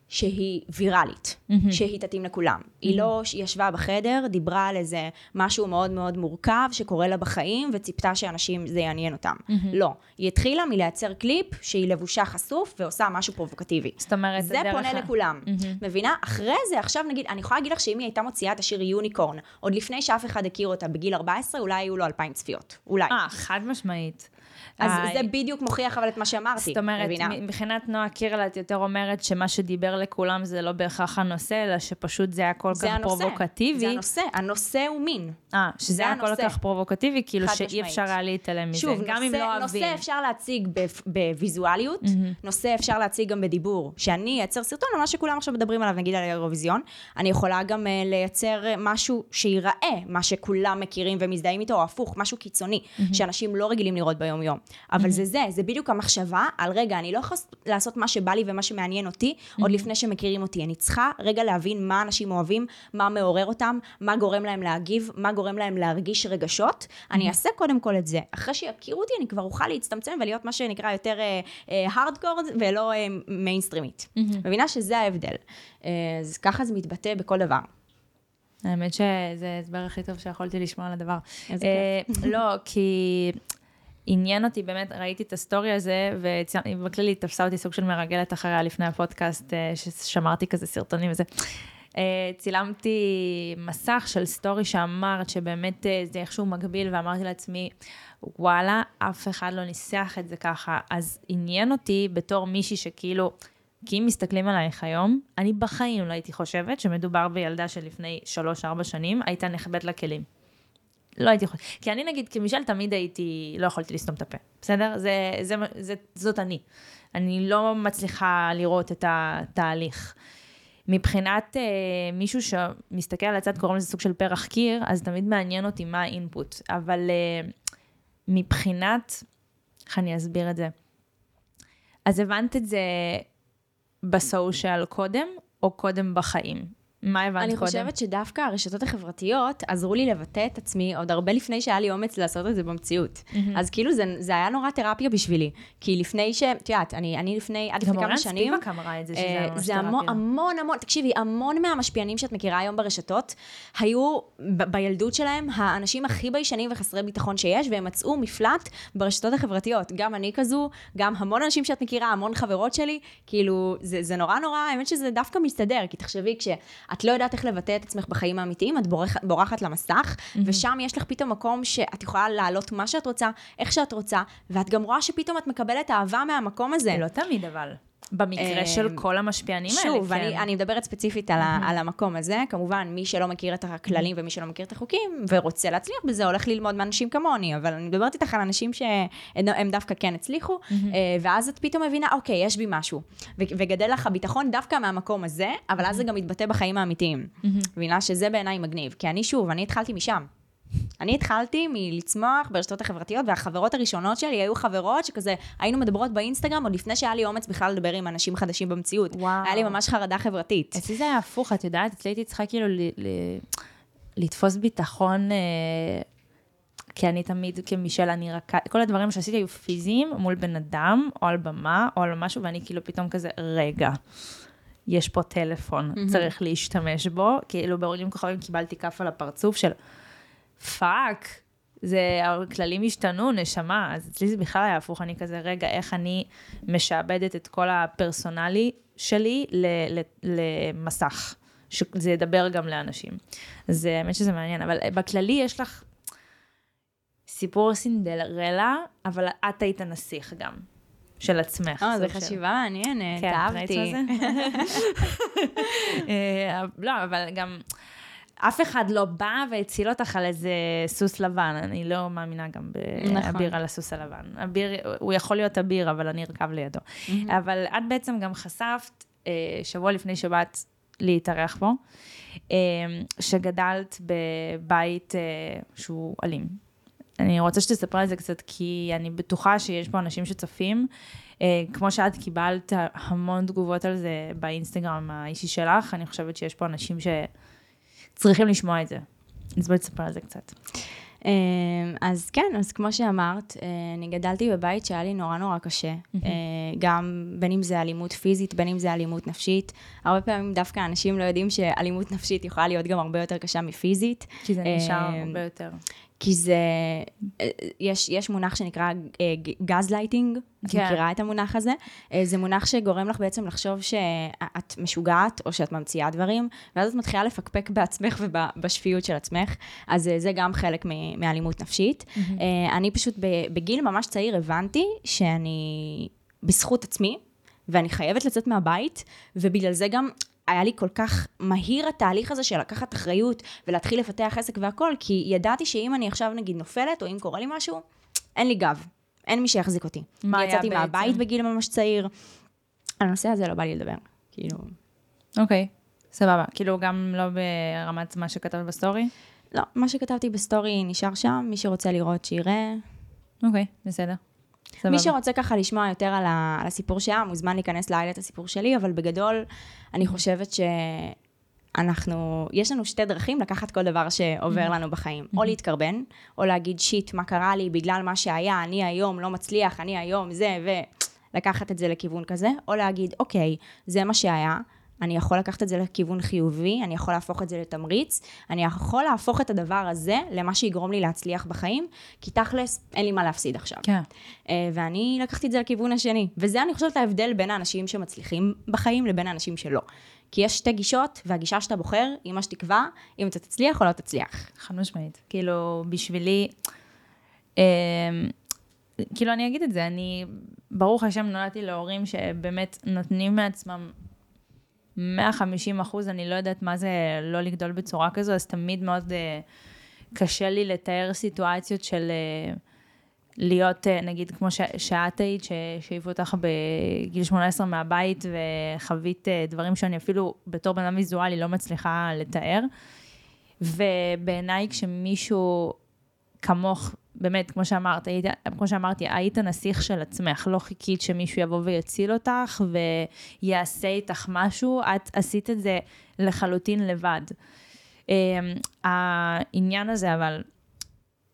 שהיא ויראלית, שהיא תתאים לכולם. היא לא ישבה בחדר, דיברה על איזה משהו מאוד מאוד מורכב שקורה לה בחיים, וציפתה שאנשים, זה יעניין אותם. לא. היא התחילה מלייצר קליפ שהיא לבושה חשוף ועושה משהו פרובוקטיבי. זאת אומרת, זה הדרך פונה ה- לכולם. מבינה? אחרי זה, עכשיו נגיד, אני יכולה להגיד לך שאם היא הייתה מוציאה את השיר יוניקורן, עוד לפני שאף אחד הכיר אותה בגיל 14, אולי היו לו 2,000 צפיות. אולי. אה, חד משמעית. אז אה, זה בדיוק מוכיח אבל את מה שאמרתי. זאת אומרת, מבינה? מבחינת נועה קירל, את יותר אומרת שמה שדיבר לכולם זה לא בהכרח הנושא, אלא שפשוט זה היה כל זה כך הנושא. פרובוקטיבי. זה הנושא, הנושא הוא מין. אה, שזה זה היה כל הנושא. כך פרובוקטיבי, כאילו שאי משמעית. אפשר היה להתעלם מזה, שוב, גם אם נושא, לא אוהבים. נושא אפשר להציג בוויזואליות, נושא אפשר להציג גם בדיבור. שאני אייצר סרטון על מה שכולם עכשיו מדברים עליו, נגיד על האירוויזיון, אני יכולה גם uh, לייצר אה, משהו שייראה מה שכולם מכירים ומזדהים איתו, או הפוך, משהו קיצוני, שאנשים לא רגילים לראות ביום-יום. אבל זה זה, זה בדיוק המחשבה על רגע, אני לא יכולה לעשות מה שבא לי ומה שמעניין אותי, עוד לפני שמכירים אותי. אני צריכה רגע להבין מה אנשים אוהבים, מה מעורר אותם, מה גורם להם להגיב, מה גורם להם להרגיש רגשות. אני אעשה קודם כל את זה. אחרי שיכירו אותי, אני כבר אוכל להצטמצם ולהיות מה שנקרא יותר הארדקור ולא אה, מיינסטרימית. מבינה שזה ההבדל. אה, אז ככה זה מתבטא בכל דבר. האמת שזה ההסבר הכי טוב שיכולתי לשמוע על הדבר. איזה אה, לא, כי עניין אותי באמת, ראיתי את הסטורי הזה, ובכללי תפסה אותי סוג של מרגלת אחריה לפני הפודקאסט, אה, ששמרתי כזה סרטונים וזה. אה, צילמתי מסך של סטורי שאמרת שבאמת אה, זה איכשהו מגביל, ואמרתי לעצמי, וואלה, אף אחד לא ניסח את זה ככה. אז עניין אותי בתור מישהי שכאילו, כי אם מסתכלים עלייך היום, אני בחיים לא הייתי חושבת שמדובר בילדה שלפני 3-4 שנים הייתה נחבאת לכלים. לא הייתי חושבת. כי אני נגיד, כמישל תמיד הייתי, לא יכולתי לסתום את הפה, בסדר? זה, זה, זה, זאת אני. אני לא מצליחה לראות את התהליך. מבחינת אה, מישהו שמסתכל על הצד, קוראים לזה סוג של פרח קיר, אז תמיד מעניין אותי מה האינפוט. אבל אה, מבחינת, איך אני אסביר את זה? אז הבנת את זה בסושיאל קודם, או קודם בחיים? מה הבנת אני קודם? חושבת שדווקא הרשתות החברתיות עזרו לי לבטא את עצמי עוד הרבה לפני שהיה לי אומץ לעשות את זה במציאות. אז כאילו זה, זה היה נורא תרפיה בשבילי. כי לפני ש... את יודעת, אני, אני לפני, עד לפני גם כמה אורן שנים... ספיבק אמרה את זה, שזה אה, היה ממש זה המון, תרפיה. המון, המון, תקשיבי, המון מהמשפיענים שאת מכירה היום ברשתות, היו ב- בילדות שלהם האנשים הכי ביישנים וחסרי ביטחון שיש, והם מצאו מפלט ברשתות החברתיות. גם אני כזו, גם המון אנשים שאת מכירה, המון חברות שלי, כאילו, זה, זה נורא נורא, האמת שזה דווקא מסתדר, כי תחשבי, כשאת לא יודעת איך לבטא את עצמך בחיים האמיתיים, את בורח, בורחת למסך, ושם יש לך פתאום מקום שאת יכולה להעלות מה שאת רוצה, איך שאת רוצה, ואת גם רואה שפתאום את מקבלת אהבה מהמקום הזה. לא תמיד, אבל. במקרה של כל המשפיענים האלה, שוב, כן. אני, אני מדברת ספציפית על, ה, על המקום הזה. כמובן, מי שלא מכיר את הכללים ומי שלא מכיר את החוקים ורוצה להצליח בזה, הולך ללמוד מאנשים כמוני, אבל אני מדברת איתך על אנשים שהם דווקא כן הצליחו, אה, ואז את פתאום מבינה, אוקיי, יש בי משהו. וגדל לך הביטחון דווקא מהמקום הזה, אבל אז זה גם מתבטא בחיים האמיתיים. מבינה שזה בעיניי מגניב. כי אני, שוב, אני התחלתי משם. אני התחלתי מלצמוח ברשתות החברתיות, והחברות הראשונות שלי היו חברות שכזה, היינו מדברות באינסטגרם עוד לפני שהיה לי אומץ בכלל לדבר עם אנשים חדשים במציאות. וואו. היה לי ממש חרדה חברתית. אצלי זה היה הפוך, את יודעת, אצלי הייתי צריכה כאילו ל- ל- לתפוס ביטחון, אה, כי אני תמיד כמישל, אני רק... כל הדברים שעשיתי היו פיזיים מול בן אדם, או על במה, או על משהו, ואני כאילו פתאום כזה, רגע, יש פה טלפון, mm-hmm. צריך להשתמש בו. כאילו בעולים כוכבים קיבלתי כאפה על הפרצוף של fuck, זה, הכללים השתנו, נשמה, אז אצלי זה בכלל היה הפוך, אני כזה, רגע, איך אני משעבדת את כל ה personality שלי ל, ל, למסך, שזה ידבר גם לאנשים. אז האמת שזה מעניין, אבל בכללי יש לך סיפור סינדרלה, אבל את היית נסיך גם. של עצמך. אה, זו חשיבה מעניינת, כן, אהבתי. (laughs) אה, לא, אבל גם... אף אחד לא בא והציל אותך על איזה סוס לבן, אני לא מאמינה גם באביר נכון. על הסוס הלבן. אביר, הוא יכול להיות אביר, אבל אני ארכב לידו. Mm-hmm. אבל את בעצם גם חשפת, אה, שבוע לפני שבת, להתארח בו, אה, שגדלת בבית אה, שהוא אלים. אני רוצה שתספר על זה קצת, כי אני בטוחה שיש פה אנשים שצופים. כמו שאת קיבלת המון תגובות על זה באינסטגרם האישי שלך, אני חושבת שיש פה אנשים ש... צריכים לשמוע את זה. אז בואי תספר על זה קצת. אמ, אז כן, אז כמו שאמרת, אה, אני גדלתי בבית שהיה לי נורא נורא קשה. אה, גם בין אם זה אלימות פיזית, בין אם זה אלימות נפשית. הרבה פעמים דווקא אנשים לא יודעים שאלימות נפשית יכולה להיות גם הרבה יותר קשה מפיזית. כי זה נשאר הרבה יותר. כי זה, יש, יש מונח שנקרא gas uh, lighting, את כן. מכירה את המונח הזה? Uh, זה מונח שגורם לך בעצם לחשוב שאת משוגעת, או שאת ממציאה דברים, ואז את מתחילה לפקפק בעצמך ובשפיות של עצמך, אז זה גם חלק מאלימות נפשית. Mm-hmm. אני פשוט בגיל ממש צעיר הבנתי שאני בזכות עצמי, ואני חייבת לצאת מהבית, ובגלל זה גם היה לי כל כך מהיר התהליך הזה של לקחת אחריות ולהתחיל לפתח עסק והכל, כי ידעתי שאם אני עכשיו נגיד נופלת, או אם קורה לי משהו, אין לי גב, אין מי שיחזיק אותי. מה היה בעצם? יצאתי מהבית בגיל ממש צעיר. על הנושא הזה לא בא לי לדבר, כאילו... אוקיי, okay, סבבה. כאילו גם לא ברמת מה שכתבת בסטורי? לא, מה שכתבתי בסטורי נשאר שם, מי שרוצה לראות שיראה. אוקיי, okay, בסדר. סבבה. מי שרוצה ככה לשמוע יותר על, ה, על הסיפור שלה, מוזמן להיכנס את הסיפור שלי, אבל בגדול, אני חושבת שאנחנו, יש לנו שתי דרכים לקחת כל דבר שעובר לנו בחיים. או להתקרבן, או להגיד, shit, מה קרה לי בגלל מה שהיה, אני היום לא מצליח, אני היום זה, ולקחת את זה לכיוון כזה, או להגיד, אוקיי, זה מה שהיה. אני יכול לקחת את זה לכיוון חיובי, אני יכול להפוך את זה לתמריץ, אני יכול להפוך את הדבר הזה למה שיגרום לי להצליח בחיים, כי תכלס, אין לי מה להפסיד עכשיו. כן. אה, ואני לקחתי את זה לכיוון השני. וזה, אני חושבת, ההבדל בין האנשים שמצליחים בחיים לבין האנשים שלא. כי יש שתי גישות, והגישה שאתה בוחר היא מה שתקבע, אם אתה תצליח או לא תצליח. חד משמעית. כאילו, בשבילי, אה, כאילו, אני אגיד את זה, אני, ברוך השם, נולדתי להורים שבאמת נותנים מעצמם 150 אחוז, אני לא יודעת מה זה לא לגדול בצורה כזו, אז תמיד מאוד uh, קשה לי לתאר סיטואציות של uh, להיות, uh, נגיד, כמו ש- שאת היית, שהעיפו אותך בגיל 18 מהבית, וחווית uh, דברים שאני אפילו בתור בן אדם ויזואלי לא מצליחה לתאר. ובעיניי כשמישהו כמוך באמת, כמו שאמרת, היית, כמו שאמרתי, היית נסיך של עצמך, לא חיכית שמישהו יבוא ויציל אותך ויעשה איתך משהו, את עשית את זה לחלוטין לבד. Um, העניין הזה, אבל,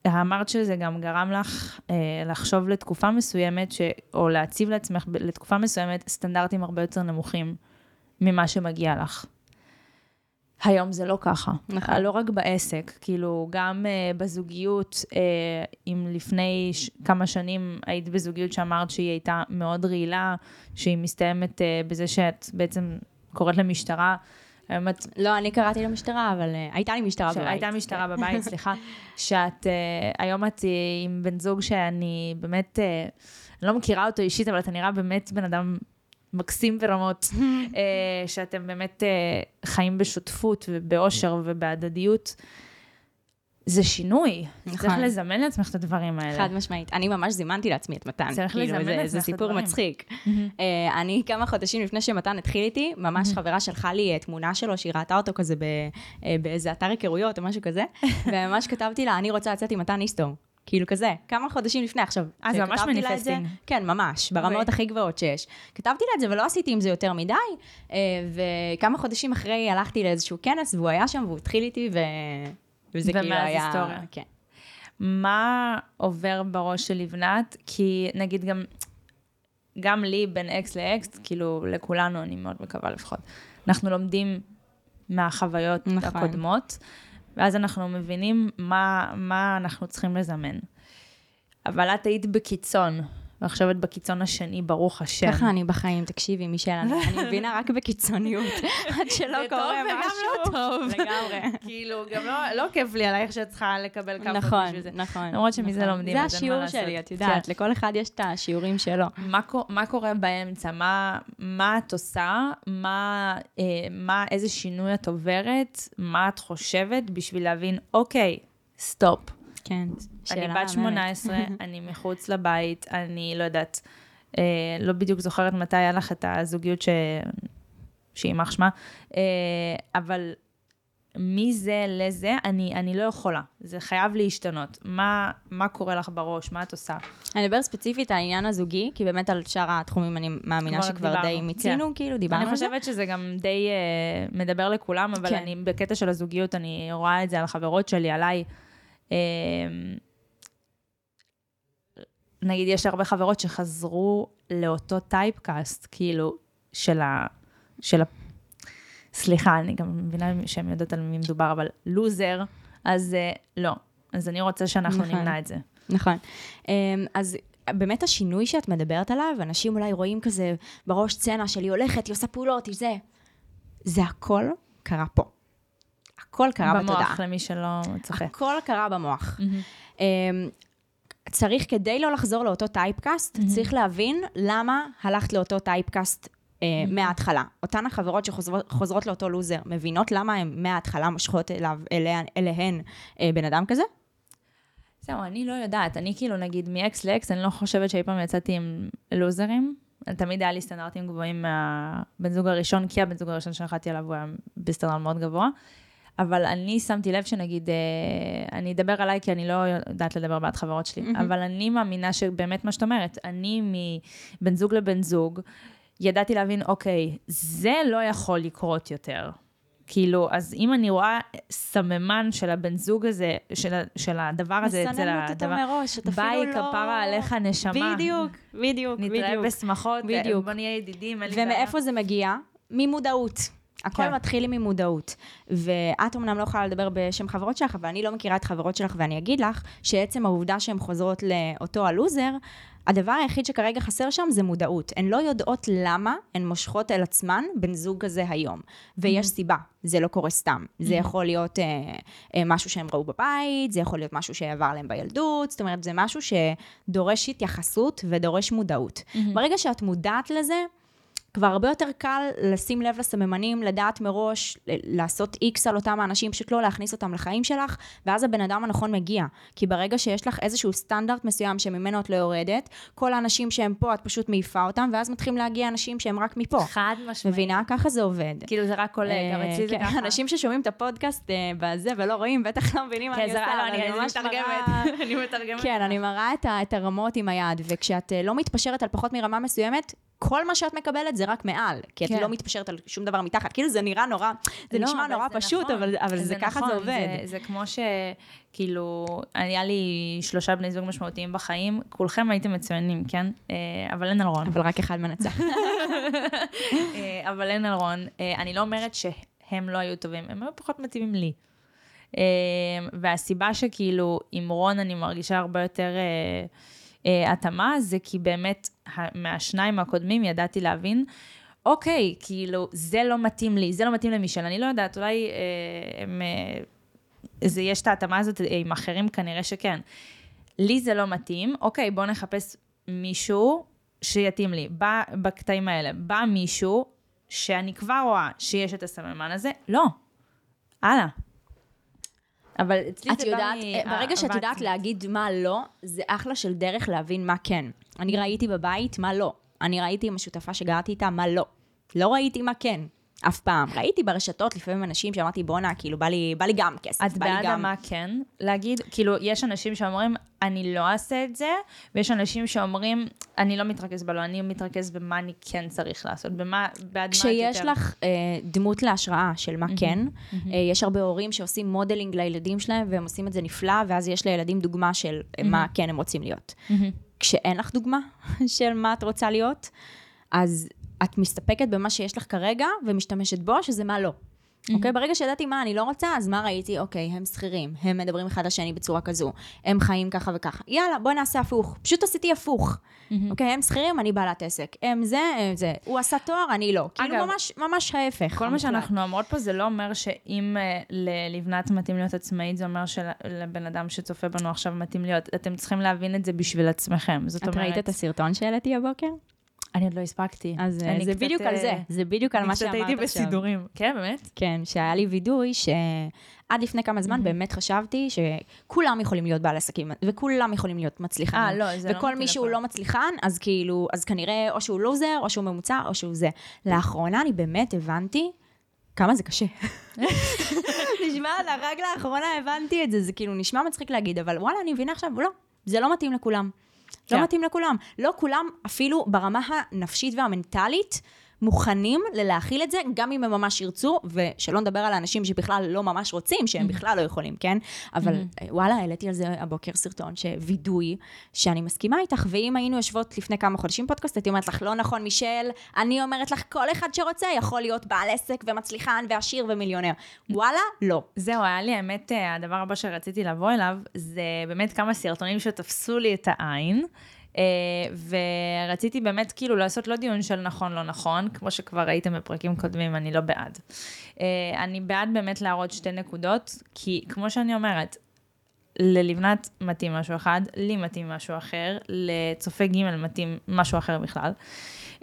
אמרת שזה גם גרם לך uh, לחשוב לתקופה מסוימת, ש, או להציב לעצמך לתקופה מסוימת סטנדרטים הרבה יותר נמוכים ממה שמגיע לך. היום זה לא ככה. נכון. לא רק בעסק, כאילו, גם uh, בזוגיות, uh, אם לפני ש- כמה שנים היית בזוגיות שאמרת שהיא הייתה מאוד רעילה, שהיא מסתיימת uh, בזה שאת בעצם קוראת למשטרה, היום את... לא, אני קראתי למשטרה, אבל uh, הייתה לי משטרה בבית. הייתה משטרה כן. בבית, סליחה. (laughs) שאת, uh, היום את uh, עם בן זוג שאני באמת, uh, אני לא מכירה אותו אישית, אבל אתה נראה באמת בן אדם מקסים ברמות, (laughs) אה, שאתם באמת אה, חיים בשותפות ובאושר ובהדדיות. זה שינוי. נכון. צריך לזמן לעצמך את הדברים האלה. חד משמעית. אני ממש זימנתי לעצמי את מתן. צריך כאילו, לזמן לעצמך את הדברים. זה סיפור מצחיק. uh, אני כמה חודשים לפני שמתן התחיל איתי, ממש חברה שלחה לי תמונה שלו, שהיא ראתה אותו כזה באיזה אתר היכרויות או משהו כזה, (laughs) וממש כתבתי לה, אני רוצה לצאת עם מתן איסטור. כאילו כזה, כמה חודשים לפני, עכשיו, אה, זה ממש מניפסטינג. כן, ממש, ברמות okay. הכי גבוהות שיש. כתבתי לה את זה ולא עשיתי עם זה יותר מדי, אה, וכמה חודשים אחרי הלכתי לאיזשהו כנס, והוא היה שם, והוא התחיל איתי, ו... וזה כאילו היה... ומאז היסטוריה. כן. מה עובר בראש של לבנת? כי נגיד גם, גם לי בין אקס לאקס, כאילו לכולנו, אני מאוד מקווה לפחות, אנחנו לומדים מהחוויות נכון. הקודמות, ואז אנחנו מבינים מה, מה אנחנו צריכים לזמן. אבל את היית בקיצון, ועכשיו את בקיצון השני, ברוך השם. ככה אני בחיים, תקשיבי, מישל, אני אני מבינה רק בקיצוניות, (laughs) עד שלא זה טוב קורה וגם לא משהו. טוב. לגמרי. כאילו, גם לא, לא כיף לי עלייך שאת צריכה לקבל כמה נכון, בשביל זה. נכון. למרות שמזה נכון. לומדים, זה אז אין מה השיעור לעשות. שלי, את יודעת. לכל אחד יש את השיעורים שלו. מה, קו- מה קורה באמצע? מה, מה את עושה? מה, אה, מה, איזה שינוי את עוברת? מה את חושבת בשביל להבין, אוקיי, סטופ. כן, אני בת מהממת. 18, (laughs) אני מחוץ לבית, אני לא יודעת, אה, לא בדיוק זוכרת מתי היה לך את הזוגיות ש... שיימח שמה, אה, אבל מזה לזה, אני, אני לא יכולה. זה חייב להשתנות. מה, מה קורה לך בראש? מה את עושה? אני אדבר ספציפית על העניין הזוגי, כי באמת על שאר התחומים אני מאמינה כבר שכבר דיברנו, די מיצינו, כן. כאילו, דיברנו אני על זה. חושבת שזה גם די uh, מדבר לכולם, אבל כן. אני בקטע של הזוגיות, אני רואה את זה על החברות שלי, עליי. Uh, נגיד, יש הרבה חברות שחזרו לאותו טייפקאסט, כאילו, של ה... של ה... סליחה, אני גם מבינה שהן יודעות על מי מדובר, אבל לוזר, אז uh, לא. אז אני רוצה שאנחנו נכון. נמנע את זה. נכון. אמ, אז באמת השינוי שאת מדברת עליו, אנשים אולי רואים כזה בראש סצנה של היא הולכת, היא עושה פעולות, היא זה. זה הכל קרה פה. הכל קרה בתודעה. במוח, למי שלא צוחק. הכל קרה במוח. מהמם. צריך, כדי לא לחזור לאותו typecast, צריך להבין למה הלכת לאותו typecast אה, מההתחלה. אותן החברות שחוזרות לאותו לוזר, מבינות למה הן מההתחלה מושכות אליו, אליה, אליהן אה, בן אדם כזה? זהו, אני לא יודעת. אני כאילו, נגיד, מאקס לאקס, אני לא חושבת שאי פעם יצאתי עם לוזרים. תמיד היה לי סטנדרטים גבוהים מהבן זוג הראשון, כי הבן זוג הראשון שנחתי עליו הוא היה בסטנדרט מאוד גבוה. אבל אני שמתי לב שנגיד, אה, אני אדבר עליי כי אני לא יודעת לדבר בעד חברות שלי, מהמם. אבל אני מאמינה שבאמת מה שאת אומרת, אני מבן זוג לבן זוג, ידעתי להבין, אוקיי, זה לא יכול לקרות יותר. כאילו, אז אם אני רואה סממן של הבן זוג הזה, של, של הדבר הזה, אצל מסננת אותו הדבר, מראש, את אפילו ביי, לא... כפרה עליך נשמה. בדיוק, בדיוק, נתראה בדיוק. בשמחות, בדיוק. בוא נהיה ידידים, אין לי בעיה. ומאיפה זה מגיע? ממודעות. הכל כן. מתחיל ממודעות. ואת אמנם לא יכולה לדבר בשם חברות שלך, אבל אני לא מכירה את חברות שלך, ואני אגיד לך שעצם העובדה שהן חוזרות לאותו הלוזר, הדבר היחיד שכרגע חסר שם זה מודעות. הן לא יודעות למה הן מושכות אל עצמן בן זוג כזה היום. ויש סיבה, זה לא קורה סתם. זה יכול להיות אה, אה, משהו שהם ראו בבית, זה יכול להיות משהו שעבר להם בילדות, זאת אומרת, זה משהו שדורש התייחסות ודורש מודעות. ברגע שאת מודעת לזה, כבר הרבה יותר קל לשים לב לסממנים, לדעת מראש, לעשות איקס על אותם האנשים, פשוט לא להכניס אותם לחיים שלך, ואז הבן אדם הנכון מגיע. כי ברגע שיש לך איזשהו סטנדרט מסוים שממנו את לא יורדת, כל האנשים שהם פה, את פשוט מעיפה אותם, ואז מתחילים להגיע אנשים שהם רק מפה. חד משמעית. מבינה? ככה זה עובד. כאילו זה רק עולה, גם אה, אצלי זה כן, ככה. אנשים ששומעים את הפודקאסט אה, בזה ולא רואים, בטח לא מבינים מה כן, אני זה עושה, לא, אני ממש. מתרגמת. (laughs) אני מתרגמת. כן, אני מראה את הרמות עם היד, וכשאת אה, לא מתפשרת על פחות מרמה מסוימת, כל מה שאת מקבלת זה רק מעל, כי את כן. לא מתפשרת על שום דבר מתחת. כאילו זה נראה נורא, זה לא, נשמע אבל נורא זה פשוט, נכון. אבל, אבל זה, ככה נכון, זה עובד. זה, זה כמו שכאילו, היה לי שלושה בני זוג משמעותיים בחיים, כולכם הייתם מצוינים, כן? אה, אבל אין על רון. אבל רק אחד מנצח. (laughs) אה, אבל אין על רון. אה, אני לא אומרת שהם לא היו טובים, הם היו פחות מתאימים לי. והסיבה שכאילו עם רון אני מרגישה הרבה יותר התאמה, זה כי באמת מהשניים הקודמים ידעתי להבין, אוקיי, כאילו, זה לא מתאים לי, זה לא מתאים למישל, אני לא יודעת, אולי אה, הם, אה, זה, יש את ההתאמה הזאת אה, עם אחרים, כנראה שכן. לי זה לא מתאים, אוקיי, בואו נחפש מישהו שיתאים לי. בא, בקטעים האלה, בא מישהו שאני כבר רואה שיש את הסממן הזה, לא. הלאה. אבל אצלי זה בא יודעת, מ- ברגע שאת יודעת. להגיד מה לא, זה אחלה של דרך להבין מה כן. אני ראיתי בבית מה לא. אני ראיתי עם השותפה שגרתי איתה מה לא. לא ראיתי מה כן. אף פעם. ראיתי ברשתות לפעמים אנשים שאמרתי, בואנה, כאילו, בא לי, בא לי גם כסף, את בא לי בעד גם... מה כן להגיד? כאילו, יש אנשים שאומרים, אני לא אעשה את זה, ויש אנשים שאומרים, אני לא מתרכז בלא, אני מתרכז במה אני כן צריך לעשות, במה, בעד מה את כשיש יותר... לך אה, דמות להשראה של מה כן, אה, יש הרבה הורים שעושים modeling לילדים שלהם, והם עושים את זה נפלא, ואז יש לילדים דוגמה של אה, מה כן הם רוצים להיות. כשאין לך דוגמה (laughs) של מה את רוצה להיות, אז את מסתפקת במה שיש לך כרגע, ומשתמשת בו, שזה מה לא. אוקיי? ברגע שידעתי מה אני לא רוצה, אז מה ראיתי? אוקיי, הם שכירים, הם מדברים אחד לשני בצורה כזו, הם חיים ככה וככה. יאללה, בואי נעשה הפוך. פשוט עשיתי הפוך. אוקיי, הם שכירים, אני בעלת עסק. הם זה, הם זה. הוא עשה תואר, אני לא. כאילו אגב, ממש, ממש ההפך. כל מה. שאנחנו אומרות פה זה לא אומר שאם אה, ללבנת מתאים להיות עצמאית, זה אומר שלבן אדם שצופה בנו עכשיו מתאים להיות. אתם צריכים להבין את זה בשביל עצמכם. זאת את אומרת... ראית את הסרטון שהעליתי הבוקר? אני עוד לא הספקתי. אז אה, אני זה קצת, בדיוק על אה, זה. זה בדיוק על אני מה קצת שאמרת עכשיו. הייתי בסידורים. כן, באמת? כן, שהיה לי וידוי שעד לפני כמה זמן באמת חשבתי שכולם יכולים להיות בעל עסקים, וכולם יכולים להיות מצליחנים. אה, לא, זה לא וכל מי שהוא. לא מצליחן, אז כאילו, אז כנראה או שהוא לוזר, או שהוא ממוצע, או שהוא זה. לאחרונה אני באמת הבנתי כמה זה קשה. (laughs) נשמע, רק לאחרונה הבנתי את זה, זה כאילו נשמע מצחיק להגיד, אבל וואלה, אני מבינה עכשיו, לא, זה לא מתאים לכולם. כן. לא מתאים לכולם. לא כולם, אפילו ברמה הנפשית והמנטלית, מוכנים ללהכיל את זה, גם אם הם ממש ירצו, ושלא נדבר על האנשים שבכלל לא ממש רוצים, שהם בכלל לא יכולים, כן? אבל אה, וואלה, העליתי על זה הבוקר סרטון, שווידוי, שאני מסכימה איתך, ואם היינו יושבות לפני כמה חודשים פודקאסט, הייתי אומרת לך, לא נכון, מישל, אני אומרת לך, כל אחד שרוצה יכול להיות בעל עסק ומצליחן ועשיר ומיליונר. וואלה, לא. זהו, היה לי, האמת, אה, הדבר הבא שרציתי לבוא אליו, זה באמת כמה סרטונים שתפסו לי את העין. אה, ורציתי באמת כאילו לעשות לא דיון של נכון, לא נכון, כמו שכבר ראיתם בפרקים קודמים, אני לא בעד. אה, אני בעד באמת להראות שתי נקודות, כי כמו שאני אומרת, ללבנת מתאים משהו אחד, לי מתאים משהו אחר, לצופה ג' מתאים משהו אחר בכלל.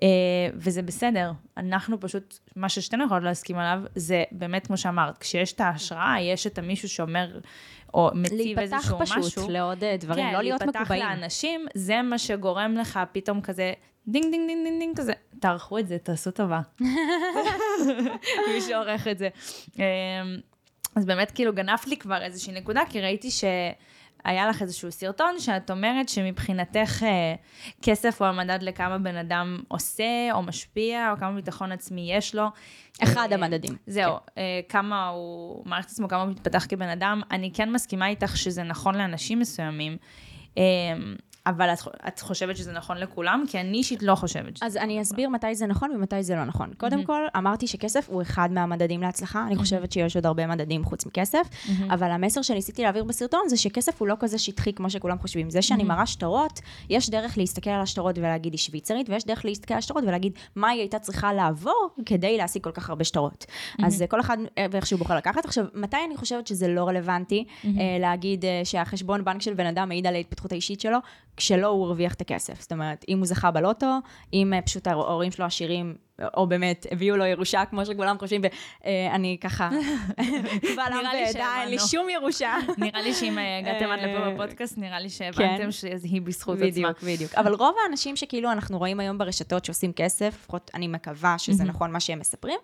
אה, וזה בסדר, אנחנו פשוט, מה ששתינו יכולות להסכים עליו, זה באמת, כמו שאמרת, כשיש את ההשראה, יש את המישהו שאומר, או מציב להיפתח איזשהו פשוט משהו. לעוד אה, דברים, כן, לא להיות להיפתח מקובעים. לאנשים, זה מה שגורם לך פתאום כזה, דינג דינג דינג דינג דינג כזה, תערכו את זה, תעשו טובה. (laughs) מי שעורך את זה. אמ, אז באמת כאילו גנבת לי כבר איזושהי נקודה, כי ראיתי שהיה לך איזשהו סרטון שאת אומרת שמבחינתך אה, כסף הוא המדד לכמה בן אדם עושה או משפיע, או כמה ביטחון עצמי יש לו. אחד אה, המדדים. זהו, אה, כמה הוא מעריך את עצמו, כמה הוא מתפתח כבן אדם. אני כן מסכימה איתך שזה נכון לאנשים מסוימים, אה, אבל את, את חושבת שזה נכון לכולם? כי אני אישית לא חושבת שזה אז אני אסביר מתי זה נכון ומתי זה לא נכון. קודם כל, אמרתי שכסף הוא אחד מהמדדים להצלחה, אני חושבת שיש עוד הרבה מדדים חוץ מכסף, אבל המסר שניסיתי להעביר בסרטון זה שכסף הוא לא כזה שטחי כמו שכולם חושבים. זה שאני מראה שטרות, יש דרך להסתכל על השטרות ולהגיד היא שוויצרית, ויש דרך להסתכל על השטרות ולהגיד מה היא הייתה צריכה לעבור כדי להשיג כל כך הרבה שטרות. אז אה, כל אחד אה, ואיך שהוא בוחר לקחת. עכשיו, מתי אני חושבת שזה לא רלוונטי להגיד שהחשבון בנק של בן אדם מעיד על ההתפתחות האישית שלו, כשלא הוא הרוויח את הכסף. זאת אומרת, אם הוא זכה בלוטו, אם אה, פשוט ההורים שלו עשירים, או באמת הביאו לו ירושה, כמו שכולם חושבים, ואני ככה, (laughs) קבל עם ועדה, אין לי. שום ירושה. נראה לי שאם הגעתם עד לפה אה, בפודקאסט, נראה לי כן. שהבנתם שהיא בזכות עצמה. בדיוק, בדיוק. אבל רוב האנשים שכאילו אנחנו רואים היום ברשתות שעושים כסף, לפחות אני מקווה שזה נכון מה שהם מספרים,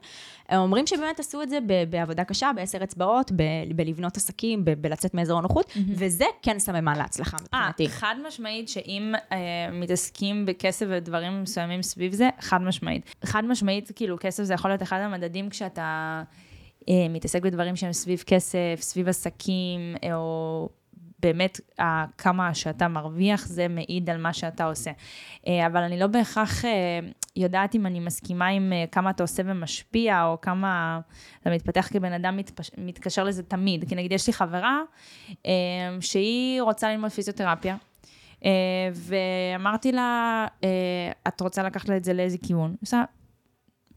אומרים שבאמת עשו את זה בעבודה קשה, בעשר אצבעות, בלבנות עסקים, בלצאת מאזור הנוחות, וזה כן סממן להצלחה אה, מבחינתי. חד משמעית שאם אה, מתעסקים בכסף ודברים מסוימים סביב זה, חד משמעית. חד משמעית, כאילו, כסף זה יכול להיות אחד המדדים כשאתה אה, מתעסק בדברים שהם סביב כסף, סביב עסקים, אה, או באמת אה, כמה שאתה מרוויח, זה מעיד על מה שאתה עושה. אה, אבל אני לא בהכרח אה, יודעת אם אני מסכימה עם אה, כמה אתה עושה ומשפיע, או כמה אתה מתפתח כבן אדם מתפש... מתקשר לזה תמיד. כי נגיד, יש לי חברה אה, שהיא רוצה ללמוד פיזיותרפיה. אה, ואמרתי לה, אה, את רוצה לקחת לה את זה לאיזה כיוון? היא עושה,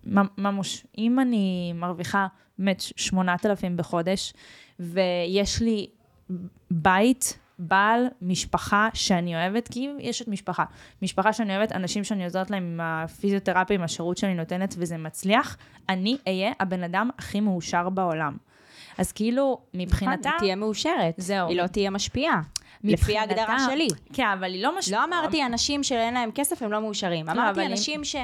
"מ- ממוש, אם אני מרוויחה באמת 8,000 בחודש, ויש לי בית, בעל, משפחה שאני אוהבת, כי יש את משפחה. משפחה שאני אוהבת, אנשים שאני עוזרת להם עם הפיזיותרפיה, עם השירות שאני נותנת, וזה מצליח, אני אהיה הבן אדם הכי מאושר בעולם. אז כאילו, מבחינתה... היא תהיה מאושרת. זהו. היא לא תהיה משפיעה. לפי מבחינתה- ההגדרה שלי. כן, אבל היא לא מש... לא אמרתי אנשים שאין להם כסף הם לא מאושרים. אמרתי אבל אם- אנשים ש...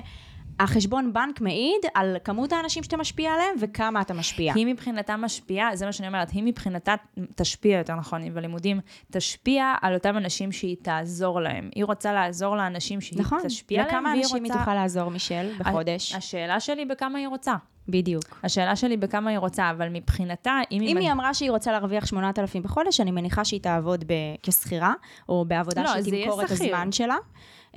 החשבון בנק מעיד על כמות האנשים שאתה משפיע עליהם וכמה אתה משפיע. היא מבחינתה משפיעה, זה מה שאני אומרת, היא מבחינתה תשפיע, יותר נכון, בלימודים, תשפיע על אותם אנשים שהיא תעזור להם. היא רוצה לעזור לאנשים שהיא נכון. תשפיע עליהם, לכמה אנשים רוצה... היא תוכל לעזור, מישל, בחודש? השאלה שלי בכמה היא רוצה. בדיוק. השאלה שלי בכמה היא רוצה, אבל מבחינתה, אם אם היא אמרה שהיא רוצה להרוויח 8,000 בחודש, אני מניחה שהיא תעבוד ב- כשכירה, או בעבודה לא, שהיא זה יהיה תמכור את. הזמן שלה.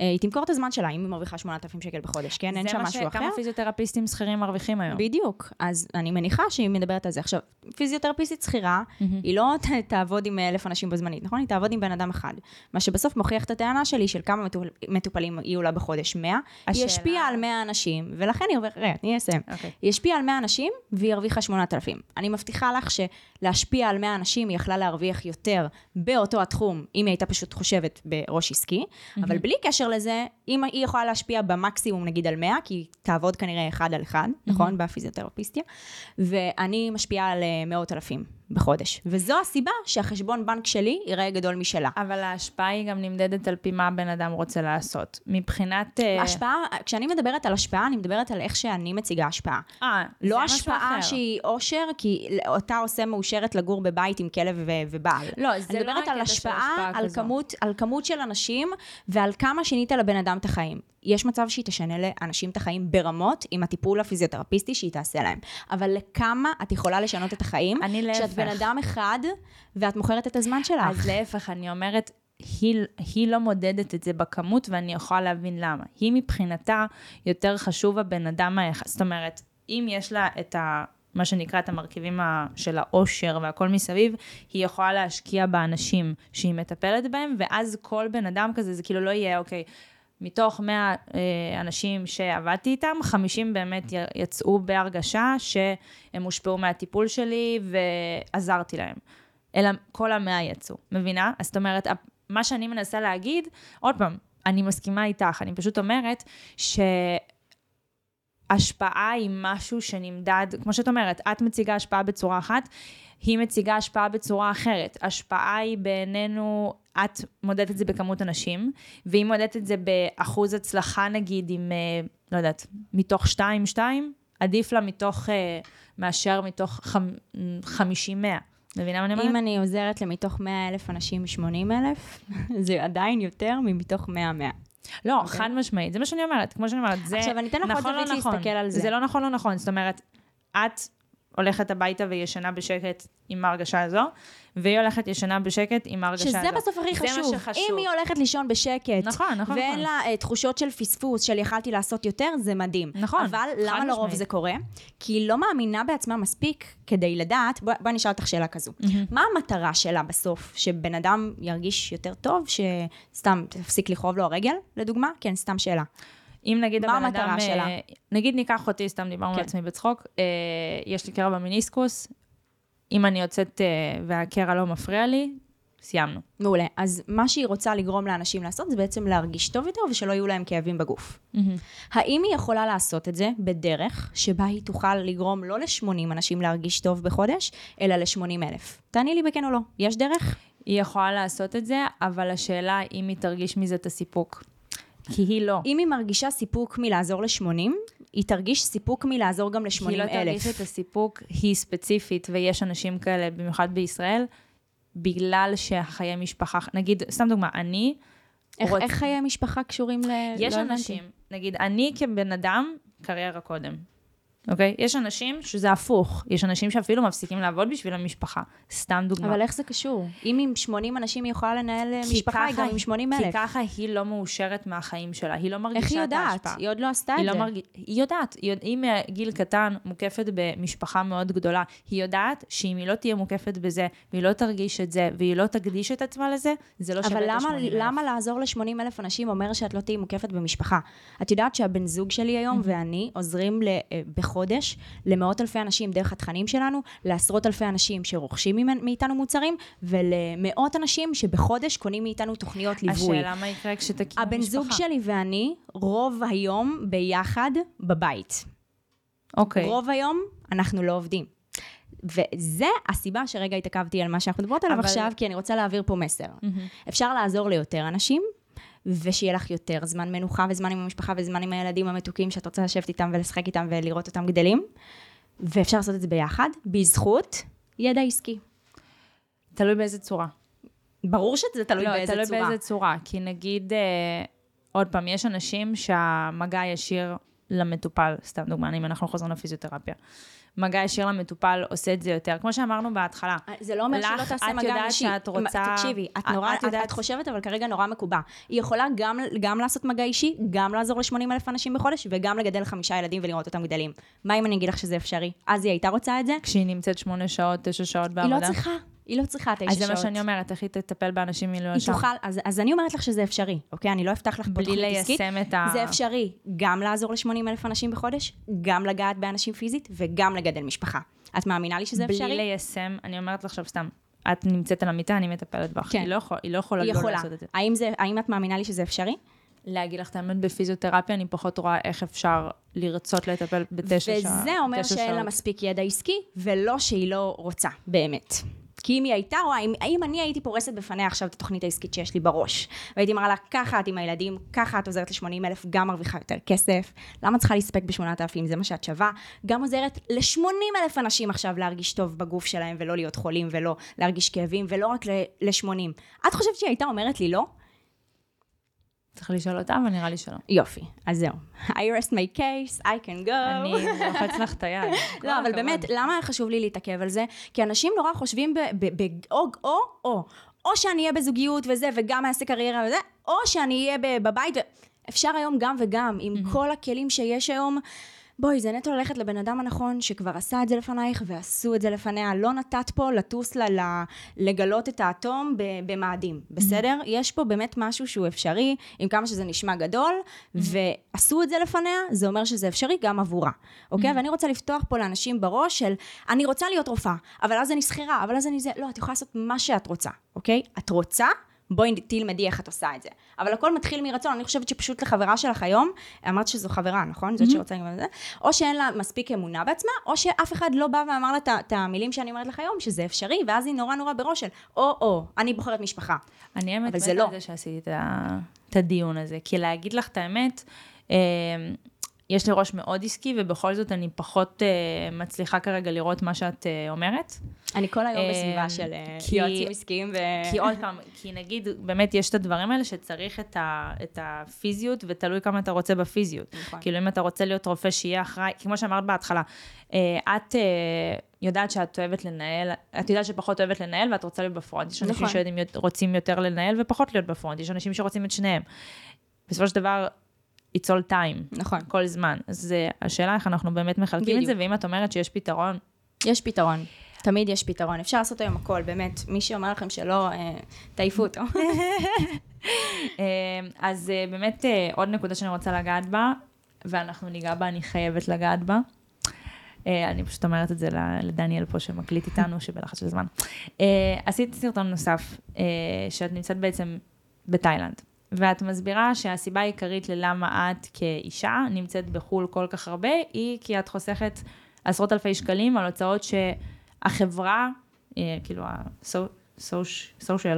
אה, היא תמכור את הזמן שלה, אם היא מרוויחה 8,000 שקל בחודש, כן? אין שם משהו זה אחר. מה שכמה פיזיותרפיסטים שכירים מרוויחים היום. בדיוק, אז אני מניחה שהיא מדברת על זה. עכשיו, פיזיותרפיסטית שכירה, היא לא תעבוד עם אלף אנשים בו זמנית, נכון? היא תעבוד עם בן אדם אחד. מה שבסוף מוכיח את הטענה שלי של כמה מטופל- מטופלים יהיו לה בחודש, 100. היא השאלה- השפיעה על 100 אנשים, ולכן היא הרוויחה, רגע, תני לסיים. אוקיי. היא השפיעה על 100 אנשים, והיא הרוויחה 8,000. אני מבטיחה לך שלהשפיע על 100 אנשים, היא יכלה להרוויח יותר באותו התחום, אם היא הייתה פשוט חושבת בראש עסקי, אבל בלי קשר לזה, אם היא יכולה להשפיע במקסימום נגיד על 100, כי היא תעבוד כנראה אחד על אחד, נכון? בפיזיותרפיסטיה, ואני משפיעה על אה, מאות אלפים בחודש. וזו הסיבה שהחשבון בנק שלי ייראה גדול משלה. אבל ההשפעה היא גם נמדדת על פי מה הבן אדם רוצה לעשות. מבחינת... אה, השפעה, כשאני מדברת על השפעה, אני מדברת על איך שאני מציגה השפעה. אה, זה לא משהו השפעה אחר. שהיא אושר, כי אותה עושה מאושרת לגור בבית עם כלב ו- ובעל. לא, זה לא על הקטע של השפעה, השפעה על. כמות, על כמות של אנשים ועל כמה שינית לבן אדם את החיים. יש מצב שהיא תשנה לאנשים את החיים ברמות עם הטיפול הפיזיותרפיסטי שהיא תעשה להם. אבל לכמה את יכולה לשנות את החיים? אני כשאת להפך. בן אדם אחד ואת מוכרת את הזמן שלך. אז להפך, אני אומרת, היא, היא לא מודדת את זה בכמות, ואני יכולה להבין למה. היא מבחינתה, יותר חשוב הבן אדם האחד. זאת אומרת, אם יש לה את ה... מה שנקרא את המרכיבים של העושר והכל מסביב, היא יכולה להשקיע באנשים שהיא מטפלת בהם, ואז כל בן אדם כזה, זה כאילו לא יהיה, אוקיי, מתוך 100 אה, אנשים שעבדתי איתם, 50 באמת יצאו בהרגשה שהם הושפעו מהטיפול שלי ועזרתי להם. אלא כל המאה יצאו, מבינה? זאת אומרת, מה שאני מנסה להגיד, עוד פעם, אני מסכימה איתך, אני פשוט אומרת שהשפעה היא משהו שנמדד, כמו שאת אומרת, את מציגה השפעה בצורה אחת, היא מציגה השפעה בצורה אחרת. השפעה היא בעינינו, את מודדת את זה בכמות אנשים, והיא מודדת את זה באחוז הצלחה נגיד, עם, אה, לא יודעת, מתוך 2-2, עדיף לה מתוך, אה, מאשר מתוך 50-100. מבינה מה אני אומרת? אם אני עוזרת למתוך 100 אלף אנשים 80 אלף, (laughs) זה עדיין יותר ממתוך 100 100. לא, אוקיי. חד משמעית, זה מה שאני אומרת, כמו שאני אומרת, זה עכשיו, אני אתן לך עוד נכון, לא זווית נכון. להסתכל על זה. זה לא נכון, לא נכון, זאת אומרת, את הולכת הביתה וישנה בשקט עם ההרגשה הזו, והיא הולכת ישנה בשקט עם ההרגשה הזו. שזה בסוף הכי זה מה חשוב. שחשוב. אם היא הולכת לישון בשקט, נכון, נכון, ואין נכון. לה uh, תחושות של פספוס, של יכלתי לעשות יותר, זה מדהים. נכון, אבל למה לרוב משמעית. זה קורה? כי היא לא מאמינה בעצמה מספיק כדי לדעת, בואי בוא נשאל אותך שאלה כזו. מה המטרה שלה בסוף? שבן אדם ירגיש יותר טוב, שסתם תפסיק לכאוב לו הרגל, לדוגמה? כן, סתם שאלה. אם נגיד מה הבן המטרה אדם, שלה? אה, נגיד ניקח אותי, סתם דיברנו כן. על עצמי בצחוק, אה, יש לי קרע במיניסקוס, אם אני יוצאת אה, והקרע לא מפריע לי, סיימנו. מעולה. אז מה שהיא רוצה לגרום לאנשים לעשות, זה בעצם להרגיש טוב יותר ושלא יהיו להם כאבים בגוף. האם היא יכולה לעשות את זה בדרך שבה היא תוכל לגרום לא ל-80 אנשים להרגיש טוב בחודש, אלא ל-80 אלף? תעני לי בכן או לא. יש דרך? היא יכולה לעשות את זה, אבל השאלה אם היא תרגיש מזה את הסיפוק. כי היא לא. אם היא מרגישה סיפוק מלעזור ל-80, היא תרגיש סיפוק מלעזור גם ל-80 היא לא אלף. תרגיש את הסיפוק, היא ספציפית, ויש אנשים כאלה, במיוחד בישראל, בגלל שהחיי משפחה, נגיד, סתם דוגמה, אני, איך, רוצ- איך חיי משפחה קשורים ל... יש לא. אנשים, נגיד, אני כבן אדם, קריירה קודם, אוקיי? יש אנשים שזה הפוך, יש אנשים שאפילו מפסיקים לעבוד בשביל המשפחה, סתם דוגמה. אבל איך זה קשור? אם עם 80 אנשים היא יכולה לנהל אה, כי משפחה, היא גם עם 80 כי אלף. ככה היא לא מאושרת מהחיים שלה, היא לא מרגישה איך היא את יודעת? ההשפעה. היא עוד לא עשתה את לא זה. מרג... היא יודעת, היא, יודע- היא מגיל קטן מוקפת במשפחה מאוד גדולה. היא יודעת שאם היא לא תהיה מוקפת בזה, והיא לא תרגיש את זה, והיא לא תקדיש את עצמה לזה, זה לא שווה אבל את למה, ה-80,000. למה לעזור ל-80 אלף אנשים אומר שאת לא תהיי מוקפת במשפחה? את יודעת שהבן זוג שלי היום ואני עוזרים ל, אה, בחודש למאות אלפי אנשים דרך התכנים שלנו, לעשרות אלפי אנשים שרוכשים מאיתנו מוצרים, ולמאות אנשים שבחודש קונים מאיתנו תוכניות ליווי. השאלה מה יקרה כשתקימו הבן משפחה. זוג שלי ואני רוב היום ביחד בבית. אוקיי. רוב היום אנחנו לא עובדים. וזה הסיבה שרגע התעכבתי על מה שאנחנו מדברות עליו אבל- עכשיו, כי אני רוצה להעביר פה מסר. אפשר לעזור ליותר אנשים, ושיהיה לך יותר זמן מנוחה וזמן עם המשפחה וזמן עם הילדים המתוקים שאת רוצה לשבת איתם ולשחק איתם ולראות אותם גדלים. ואפשר לעשות את זה ביחד, בזכות ידע עסקי. תלוי באיזה צורה. ברור שזה תלוי לא, באיזה תלוי צורה. באיזה צורה. כי נגיד, אה, עוד פעם, יש אנשים שהמגע הישיר למטופל, סתם דוגמא, אם אנחנו חוזרים לפיזיותרפיה. מגע ישיר למטופל עושה את זה יותר. כמו שאמרנו בהתחלה, זה לא אומר לך, שלא תעשה את מגע יודעת אישי. שאת רוצה- תקשיבי, את את- נורא, את את, יודעת- את חושבת, אבל כרגע נורא מקובע. היא יכולה גם, גם לעשות מגע אישי, גם לעזור ל-80 אלף אנשים בחודש, וגם לגדל חמישה ילדים ולראות אותם גדלים. מה אם אני אגיד לך שזה אפשרי? אז היא הייתה רוצה את זה? כשהיא נמצאת שמונה שעות, תשע שעות היא בעבודה. לא צריכה. היא לא צריכה תשע שעות. אז זה מה שאני אומרת, איך היא תטפל באנשים אם היא לא היא. תוכל, אז, אז אני אומרת לך שזה אפשרי, אוקיי? אני לא אפתח לך פה בלי תוכנית עסקית. ליישם את ה... זה אפשרי גם לעזור ל-80 אלף אנשים בחודש, גם לגעת באנשים פיזית וגם לגדל משפחה. את מאמינה לי שזה בלי אפשרי? ליישם, אני אומרת לך עכשיו סתם, את נמצאת על המיטה, אני מטפלת בך. כן. היא לא יכול- היא לא יכולה היא לא יכולה. לעשות את זה. האם, זה, האם את מאמינה לי שזה אפשרי? להגיד לך את האמת, בפיזיותרפיה אני פחות רואה איך אפשר לרצות לטפל בתשע שעות. וזה אומר תשע שאין לה. מספיק ידע עסקי, ולא שהיא לא רוצה, באמת. כי אם היא הייתה רואה, אם, אם אני הייתי פורסת בפניה עכשיו את התוכנית העסקית שיש לי בראש, והייתי מראה לה, ככה את עם הילדים, ככה את עוזרת ל-80 אלף, גם מרוויחה יותר כסף, למה צריכה להסתפק ב-8,000, זה מה שאת שווה, גם עוזרת ל-80 אלף אנשים עכשיו להרגיש טוב בגוף שלהם, ולא להיות חולים, ולא להרגיש כאבים, ולא רק ל-80. את חושבת שהיא הייתה אומרת לי לא? צריך לשאול אותה, אבל נראה לי שלא. יופי, אז זהו. I rest my case, I can go. אני לוחץ לך את היד. לא, אבל. באמת, למה חשוב לי להתעכב על זה? כי אנשים נורא חושבים ב... ב, ב או, או, או. או שאני אהיה בזוגיות וזה, וגם אעשה קריירה וזה, או שאני אהיה בבית. אפשר היום גם וגם, עם כל הכלים שיש היום. בואי, זה נטו ללכת לבן אדם הנכון, שכבר עשה את זה לפנייך, ועשו את זה לפניה. לא נתת פה לטוס לה, ל- לגלות את האטום במאדים, בסדר? יש פה באמת משהו שהוא אפשרי, עם כמה שזה נשמע גדול, ועשו את זה לפניה, זה אומר שזה אפשרי גם עבורה, אוקיי? ואני רוצה לפתוח פה לאנשים בראש של, אני רוצה להיות רופאה, אבל אז אני שכירה, אבל אז אני זה, לא, את יכולה לעשות מה שאת רוצה, אוקיי? את רוצה? בואי תלמדי איך את עושה את זה. אבל הכל מתחיל מרצון, אני חושבת שפשוט לחברה שלך היום, אמרת שזו חברה, נכון? זאת שרוצה לגמרי את זה, או שאין לה מספיק אמונה בעצמה, או שאף אחד לא בא ואמר לה את המילים שאני אומרת לך היום, שזה אפשרי, ואז היא נורא נורא בראש של, או-או, אני בוחרת משפחה. אני האמת מתה לא. על זה שעשיתי את הדיון הזה. כי להגיד לך את האמת, אה, יש לי ראש מאוד עסקי, ובכל זאת אני פחות אה, מצליחה כרגע לראות מה שאת אה, אומרת. אני כל היום אה, בסביבה של אה, כי- יועצים עסקיים ו... כי עוד פעם, כי נגיד, באמת יש את הדברים האלה שצריך את, ה, את הפיזיות, ותלוי כמה אתה רוצה בפיזיות. נכון. כאילו, אם אתה רוצה להיות רופא שיהיה אחראי, כמו שאמרת בהתחלה, אה, את אה, יודעת שאת אוהבת לנהל, את יודעת שפחות אוהבת לנהל, ואת רוצה להיות בפרונט. יש אנשים נכון. שרוצים יותר לנהל ופחות להיות בפרונט, יש אנשים שרוצים את שניהם. בסופו של דבר, it's all time. נכון. כל זמן. אז אה, השאלה איך אנחנו באמת מחלקים את בדיוק. זה, ואם את אומרת שיש פתרון, יש פתרון. תמיד יש פתרון. אפשר לעשות היום הכל, באמת. מי שאומר לכם שלא, אה, תעיפו אותו. (laughs) אה, אז באמת עוד נקודה שאני רוצה לגעת בה, ואנחנו ניגע בה, אני חייבת לגעת בה. אני פשוט אומרת את זה לדניאל פה שמקליט איתנו, (laughs) שבלחץ של זמן. עשית סרטון נוסף, שאת נמצאת בעצם בתאילנד, ואת מסבירה שהסיבה העיקרית ללמה את כאישה נמצאת בחו"ל כל כך הרבה, היא כי את חוסכת עשרות אלפי שקלים על הוצאות שהחברה, אה, כאילו ה-social,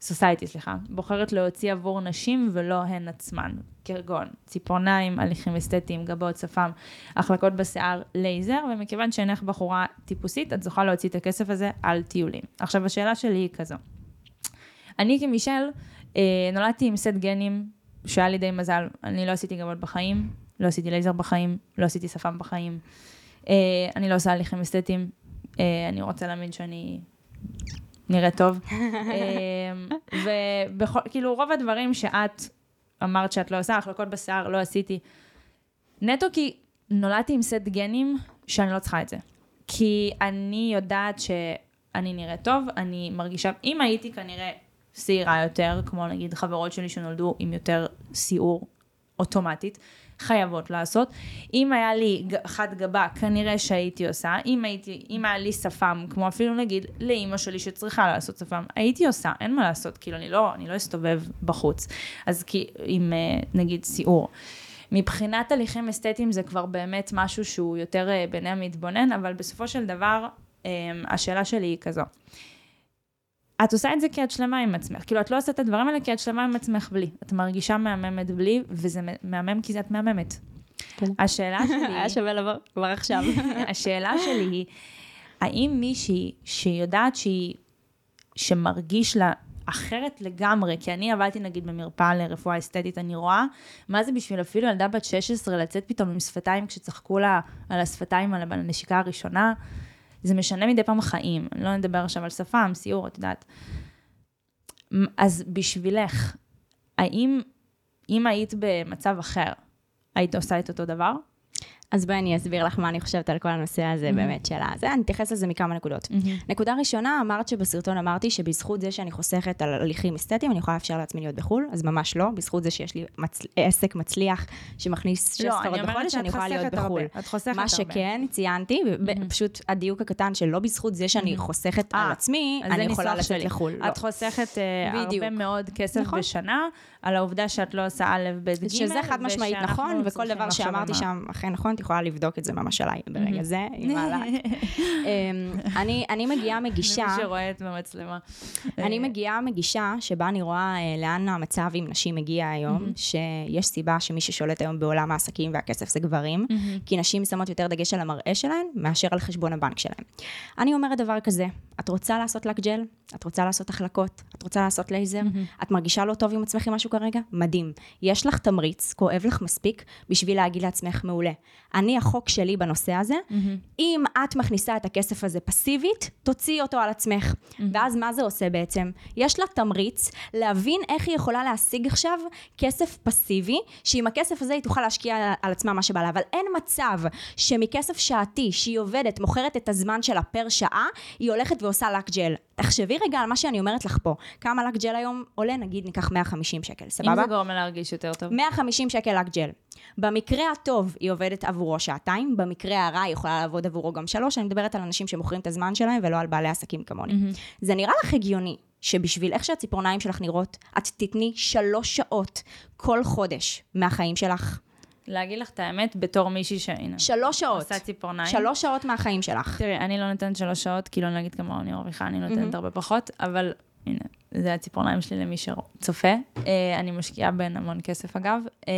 society, סליחה, בוחרת להוציא עבור נשים ולא הן עצמן, כגון ציפורניים, הליכים אסתטיים, גבות, שפם, החלקות בשיער, לייזר, ומכיוון שאינך בחורה טיפוסית, את זוכה להוציא את הכסף הזה על טיולים. עכשיו, השאלה שלי היא כזו. אני כמישל, אה, נולדתי עם סט גנים שהיה לי די מזל. אני לא עשיתי גבות בחיים, לא עשיתי לייזר בחיים, לא עשיתי שפם בחיים. אה, אני לא עושה הליכים אסתטיים. אה, אני רוצה להאמין שאני נראית טוב. (laughs) וכאילו, רוב הדברים שאת אמרת שאת לא עושה, החלקות בשיער, לא עשיתי. נטו כי נולדתי עם סט גנים שאני לא צריכה את זה. כי אני יודעת שאני נראית טוב, אני מרגישה, אם הייתי כנראה שעירה יותר, כמו נגיד חברות שלי שנולדו עם יותר שיעור אוטומטית, חייבות לעשות. אם היה לי חד גבה, כנראה שהייתי עושה. אם, הייתי, אם היה לי שפם, כמו אפילו נגיד לאימא שלי שצריכה לעשות שפם, הייתי עושה, אין מה לעשות, כאילו אני לא, אני לא אסתובב בחוץ. אז כי, עם אה, נגיד שיעור. מבחינת הליכים אסתטיים זה כבר באמת משהו שהוא יותר אה, בעיני המתבונן, אבל בסופו של דבר, אה, השאלה שלי היא כזו. את עושה את זה כי את שלמה עם עצמך. כאילו, את לא עושה את הדברים האלה כי את שלמה עם עצמך בלי. את מרגישה מהממת בלי, וזה מהמם כי את מהממת. כן. השאלה (laughs) שלי... היה שווה לבוא כבר עכשיו. (laughs) השאלה שלי היא, האם מישהי שיודעת שהיא, שמרגיש לה אחרת לגמרי, כי אני עבדתי נגיד במרפאה לרפואה אסתטית, אני רואה מה זה בשביל אפילו ילדה בת 16 לצאת פתאום עם שפתיים כשצחקו לה על השפתיים, על הנשיקה הראשונה. זה משנה מדי פעם חיים, לא נדבר עכשיו על שפם, סיור, את יודעת. אז בשבילך, האם, אם היית במצב אחר, היית עושה את אותו דבר? אז בואי אני אסביר לך מה אני חושבת על כל הנושא הזה, mm-hmm. באמת, של הזה. אני אתייחס לזה מכמה נקודות. Mm-hmm. נקודה ראשונה, אמרת שבסרטון אמרתי שבזכות זה שאני חוסכת על הליכים אסתטיים, אני יכולה לאפשר לעצמי להיות בחו"ל, אז ממש לא. בזכות זה שיש לי מצ... עסק מצליח שמכניס שש ספרות לא, בחודש, אני יכולה להיות בחו"ל. את חוסכת הרבה. מה שכן, ציינתי, mm-hmm. פשוט הדיוק הקטן של לא בזכות זה שאני mm-hmm. חוסכת 아, על עצמי, אני יכולה לצאת לחו"ל. את לא. חוסכת uh, הרבה מאוד כסף נכון. בשנה, על העובדה שאת לא עושה א', ב', ג', שזה חד משמעית נכון, וכל דבר שאמרתי שם, אכן נכון, את יכולה לבדוק את זה ממש עליי ברגע זה, עם העלת. (laughs) אמ, אני מגיעה מגישה... למי שרואה את במצלמה. אני מגיעה מגישה שבה אני רואה אה, לאן המצב עם נשים מגיע היום, שיש סיבה שמי ששולט היום בעולם העסקים והכסף זה גברים, כי נשים שמות יותר דגש על המראה שלהן, מאשר על חשבון הבנק שלהן. אני אומרת דבר כזה, את רוצה לעשות לק ג'ל? את רוצה לעשות החלקות? את רוצה לעשות לייזר? את מרגישה לא טוב עם עצמך עם משהו כרגע? מדהים. יש לך תמריץ, כואב לך מספיק, בשביל להגיד לעצמך מעולה. אני, החוק שלי בנושא הזה, mm-hmm. אם את מכניסה את הכסף הזה פסיבית, תוציאי אותו על עצמך. Mm-hmm. ואז מה זה עושה בעצם? יש לה תמריץ להבין איך היא יכולה להשיג עכשיו כסף פסיבי, שעם הכסף הזה היא תוכל להשקיע על עצמה מה שבא לה. אבל אין מצב שמכסף שעתי, שהיא עובדת, מוכרת את הזמן שלה פר שעה, היא הולכת ועושה לק ג'ל. תחשבי רגע על מה שאני אומרת לך פה. כמה לק ג'ל היום עולה? נגיד ניקח 150 שקל, סבבה? אם זה גורם לה להרגיש יותר טוב. 150 שקל לק ג'ל. במקרה הטוב היא עובדת עבורו שעתיים, במקרה הרע היא יכולה לעבוד עבורו גם שלוש, אני מדברת על אנשים שמוכרים את הזמן שלהם ולא על בעלי עסקים כמוני. Mm-hmm. זה נראה לך הגיוני שבשביל איך שהציפורניים שלך נראות, את תתני שלוש שעות כל חודש מהחיים שלך. להגיד לך את האמת, בתור מישהי שהנה. שלוש שעות. עושה ציפורניים. שלוש שעות מהחיים שלך. תראי, אני לא נותנת שלוש שעות, כי לא נגיד כמה אני מרוויחה, אני נותנת mm-hmm. הרבה פחות, אבל הנה, זה הציפורניים שלי למי שצופה. אה, אני משקיעה בהן המון כסף אגב. אה,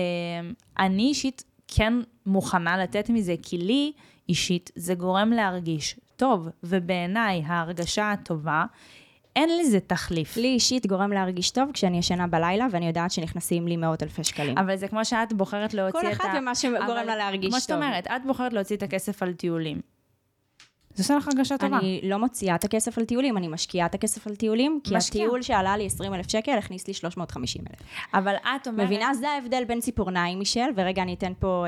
אני אישית כן מוכנה לתת מזה, כי לי אישית זה גורם להרגיש טוב, ובעיניי ההרגשה הטובה אין לזה תחליף. לי אישית גורם להרגיש טוב כשאני ישנה בלילה, ואני יודעת שנכנסים לי מאות אלפי שקלים. אבל זה כמו שאת בוחרת להוציא את ה... כל אחת ומה שגורם לה להרגיש טוב. כמו שאת אומרת, את בוחרת להוציא את הכסף על טיולים. זה עושה לך הרגשה טובה. אני לא מוציאה את הכסף על טיולים, אני משקיעה את הכסף על טיולים, כי משקיע. הטיול שעלה לי 20 אלף שקל, הכניס לי 350 אלף. אבל את אומרת... מבינה? זה ההבדל בין ציפורניים, מישל, ורגע, אני אתן פה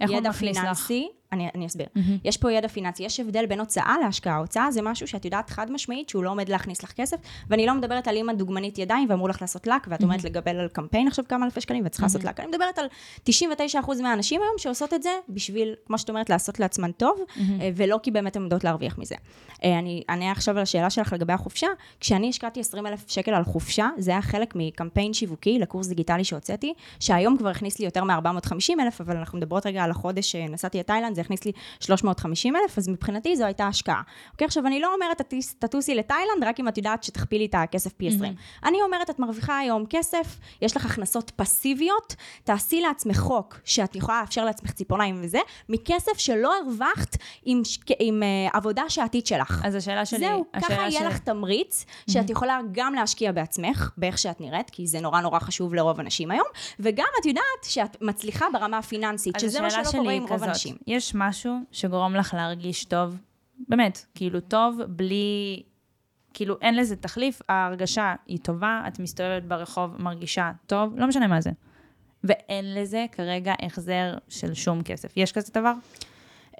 אה, ידע פיננסי. לך? אני, אני אסביר. Mm-hmm. יש פה ידע פיננסי, יש הבדל בין הוצאה להשקעה. הוצאה זה משהו שאת יודעת חד משמעית שהוא לא עומד להכניס לך כסף, ואני לא מדברת על אימא דוגמנית ידיים ואמרו לך לעשות לק, ואת mm-hmm. עומדת לגבל על קמפיין עכשיו כמה אלפי שקלים, ואת צריכה mm-hmm. לעשות לק. אני מדברת על 99% מהאנשים היום שעושות את זה בשביל, כמו שאת אומרת, לעשות לעצמן טוב, mm-hmm. ולא כי באמת הן עומדות להרוויח מזה. אה, אני אענה עכשיו על השאלה שלך לגבי החופשה. כשאני השקעתי 20 אלף שקל על חופשה, זה היה חלק מקמפיין שיווקי לקורס דיגיטלי שהוצאתי, שהיום כבר הכניס לי יותר מ-450 אלף, אבל אנחנו מדברות רגע על החודש שנסעתי לתאילנד, זה הכניס לי 350 אלף, אז מבחינתי זו הייתה השקעה. אוקיי, עכשיו אני לא אומרת, תטוסי לתאילנד, רק אם את יודעת שתכפילי את הכסף פי 20. Mm-hmm. אני אומרת, את מרוויחה היום כסף, יש לך הכנסות פסיביות, תעשי לעצמך חוק שאת יכולה לאפשר לעצמך ציפורניים וזה, מכסף שלא הרווחת עם, עם uh, עבודה שעתית שלך. אז השאלה שלי... זהו, ככה יהיה ש... לך תמריץ, שאת יכולה גם להשקיע בעצמך, באיך שאת נראית, כי זה נורא נורא חשוב לרוב הנשים היום, וגם את יודעת שאת מצליחה ברמה הפיננסית, שזה מה שלא קורה עם רוב הנשים. יש משהו שגורם לך להרגיש טוב, באמת, כאילו טוב, בלי... כאילו אין לזה תחליף, ההרגשה היא טובה, את מסתובבת ברחוב, מרגישה טוב, לא משנה מה זה. ואין לזה כרגע החזר של שום כסף. יש כזה דבר? Uh,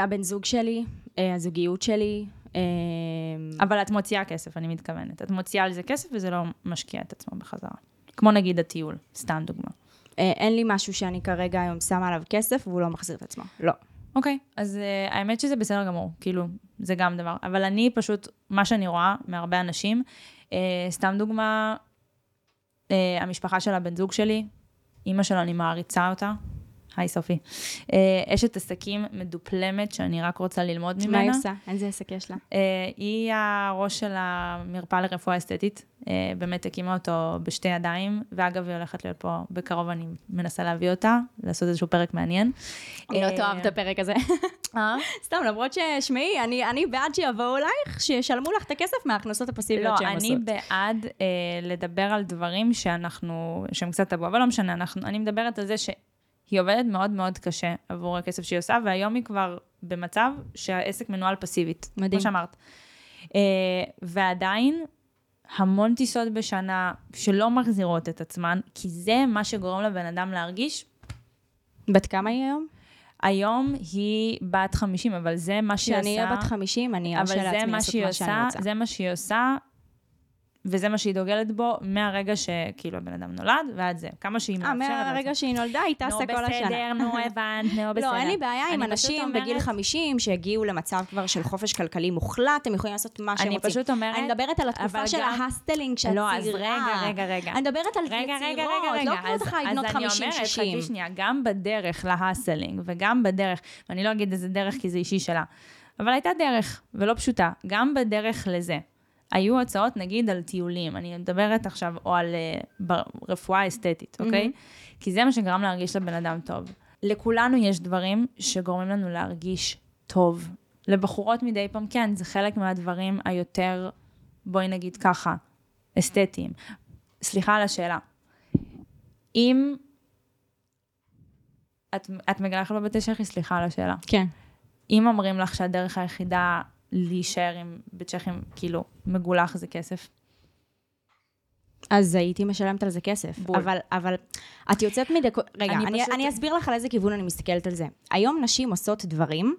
הבן זוג שלי, uh, הזוגיות שלי. Uh, אבל את מוציאה כסף, אני מתכוונת. את מוציאה על זה כסף וזה לא משקיע את עצמו בחזרה. כמו נגיד הטיול, סתם דוגמה. Uh, אין לי משהו שאני כרגע היום שמה עליו כסף והוא לא מחזיר את עצמו, לא. אוקיי, okay, אז uh, האמת שזה בסדר גמור, כאילו, זה גם דבר. אבל אני פשוט, מה שאני רואה מהרבה אנשים, uh, סתם דוגמה, uh, המשפחה של הבן זוג שלי, אימא שלו, אני מעריצה אותה, היי סופי. אה, אשת עסקים מדופלמת שאני רק רוצה ללמוד ממנה. מה היא עושה? איזה עסק יש לה? אה, היא הראש של המרפאה לרפואה אסתטית, אה, באמת הקימה אותו בשתי ידיים, ואגב, היא הולכת להיות פה בקרוב, אני מנסה להביא אותה, לעשות איזשהו פרק מעניין. אני לא אה, תאהב את הפרק הזה. (laughs) סתם, למרות ששמעי, אני, אני בעד שיבואו אלייך, שישלמו לך את הכסף מההכנסות הפסיביות לא, אני עושות. בעד אה, לדבר על דברים שאנחנו, שהם קצת טבו, אבל לא משנה, אנחנו, אני מדברת על זה שהיא עובדת מאוד מאוד קשה עבור הכסף שהיא עושה, והיום היא כבר במצב שהעסק מנוהל פסיבית. מדהים. כמו שאמרת. אה, ועדיין, המון טיסות בשנה שלא מחזירות את עצמן, כי זה מה שגורם לבן אדם להרגיש. בת כמה היא היום? היום היא בת 50, אבל זה מה שהיא עושה. כשאני אהיה בת 50, אני אבל ארשה לעצמי מה לעשות מה שאני רוצה. זה מה שהיא עושה, וזה מה שהיא דוגלת בו מהרגע שכאילו הבן אדם נולד ועד זה. כמה שהיא אה, מאפשרת מהרגע לעצמה. שהיא נולדה, היא טסה כל השנה. נו בסדר, נו (laughs) הבנת, נו בסדר. לא, אין לי בעיה עם אני אנשים בגיל 50 שהגיעו למצב כבר של חופש כלכלי מוחלט, הם יכולים לעשות מה שהם אני רוצים. פשוט אומרת... אני מדברת על התקופה של ה hustling כשאת לא, אז. רגע, רגע, רגע. אני מדברת על צעירות. לא כמו אז- אותך אז בנות אני 50-60. אומרת, חכי שנייה, גם בדרך להאסלינג וגם בדרך, ואני לא אגיד איזה דרך כי זה אישי שלה, אבל הייתה דרך, ולא פשוטה, גם בדרך לזה. היו הצעות, נגיד, על טיולים. אני מדברת עכשיו, או על בר- רפואה אסתטית, אוקיי? כי זה מה שגרם להרגיש לבן אדם טוב. לכולנו יש דברים שגורמים לנו להרגיש טוב. לבחורות מדי פעם, כן, זה חלק מהדברים היותר, בואי נגיד ככה, אסתטיים. סליחה על השאלה. אם... את, את מגלה לך בבתי צ'כי? סליחה על השאלה. כן. אם אומרים לך שהדרך היחידה להישאר עם בצ'כים, כאילו, מגולח זה כסף, אז הייתי משלמת על זה כסף. בול. אבל, אבל את יוצאת מדקו... רגע, אני אני, פשוט- אני אסביר לך על איזה כיוון אני מסתכלת על זה. היום נשים עושות דברים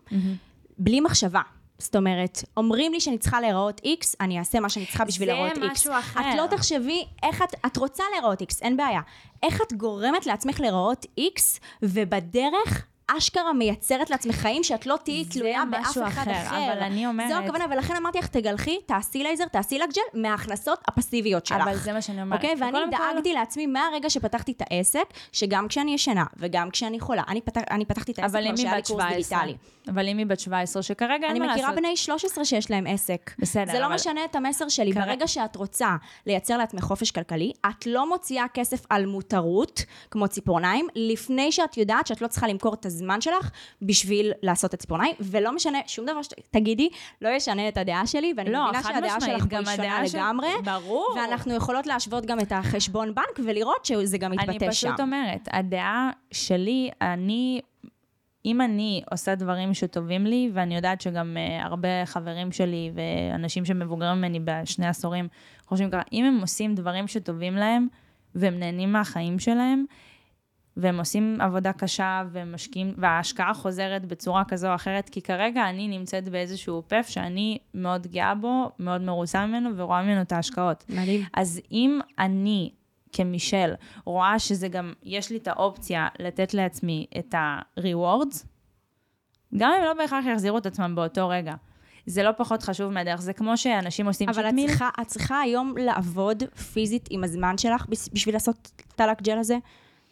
בלי מחשבה. זאת אומרת, אומרים לי שאני צריכה להיראות איקס, אני אעשה מה שאני צריכה בשביל זה להיראות איקס. משהו אחר. את לא תחשבי איך את, את רוצה להיראות איקס, אין בעיה. איך את גורמת לעצמך להיראות איקס, ובדרך... אשכרה מייצרת לעצמך חיים שאת לא תהיי תלויה באף אחד אחר, אחר. אבל אני אומרת- זו הכוונה, ולכן אמרתי לך, תגלחי, תעשי לייזר, תעשי לך ג'ל, מההכנסות הפסיביות שלך. אבל זה מה שאני אומרת. אוקיי? ואני וקודם כל- דאגתי לעצמי מהרגע שפתחתי את העסק, שגם כשאני ישנה וגם כשאני חולה, אני, פתח, אני פתחתי את העסק כבר שהיה לי קורס 17, דיגיטלי. אבל אם היא בת 17, שכרגע אין אני מה לעשות. מכירה בני 13 שיש להם עסק. בסדר, זה לא אבל- משנה את המסר שלי. כרגע- ברגע שאת רוצה לייצר לעצמך חופש כלכלי, את לא מוציאה כסף על מותרות, כמו ציפורניים, לפני שאת יודעת שאת לא צריכה למכור את הזמן שלך בשביל לעשות את הציפורניים, ולא משנה, שום דבר שתגידי, לא ישנה את הדעה שלי, ואני לא, מבינה שהדעה משמעית, שלך פה היא שונה של- לגמרי. ברור. ואנחנו יכולות להשוות גם את החשבון בנק ולראות שזה גם מתבטא אני שם. פשוט אומרת, הדעה שלי, אני, אם אני עושה דברים שטובים לי, ואני יודעת שגם uh, הרבה חברים שלי ואנשים שמבוגרים ממני בשני עשורים חושבים ככה, אם הם עושים דברים שטובים להם, והם נהנים מהחיים שלהם, והם עושים עבודה קשה והם משקיעים, וההשקעה חוזרת בצורה כזו או אחרת, כי כרגע אני נמצאת באיזשהו פף שאני מאוד גאה בו, מאוד מרוצה ממנו ורואה ממנו את ההשקעות. מדהים. אז אם אני כמישל רואה שזה גם, יש לי את האופציה לתת לעצמי את ה-rewards, גם אם לא בהכרח יחזירו את עצמם באותו רגע. זה לא פחות חשוב מהדרך, זה כמו שאנשים עושים אבל את. צריכה, את צריכה היום לעבוד פיזית עם הזמן שלך בש- בשביל לעשות את הלק ג'ל הזה?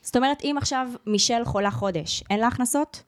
זאת אומרת, אם עכשיו מישל חולה חודש, אין לה הכנסות?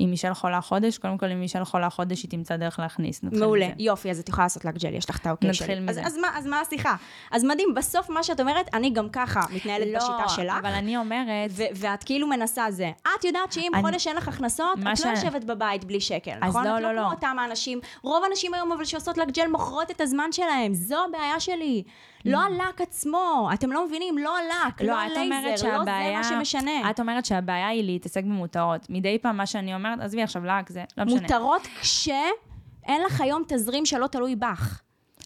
אם מישל חולה חודש, קודם כל אם מישל חולה חודש, היא תמצא דרך להכניס. נתחיל מעולה, מזה. יופי, אז את יכולה לעשות לק ג'ל, יש לך את האוקיי נתחיל שלי. מזה. אז, אז, מה, אז מה השיחה? אז מדהים, בסוף מה שאת אומרת, אני גם ככה מתנהלת בשיטה שלך. לא, אבל אני אומרת, ואת כאילו מנסה זה. את יודעת שאם אני- חודש אין לך הכנסות, את ש- לא יושבת בבית בלי שקל, אז נכון? לא, את לא, לא לא. כמו אותם האנשים. רוב האנשים היום אבל שעושות לק ג'ל מוכרות את הזמן שלהם, זו הבעיה שלי. לא הלק עצמו, אתם לא מבינים, לא הלק, לא, לא, הלייזר, לא זה. מה שמשנה. את אומרת שהבעיה היא להתעסק במותרות. מדי פעם מה שאני אומרת, עזבי עכשיו לק, זה לא משנה. מותרות כשאין לך היום תזרים שלא תלוי בך.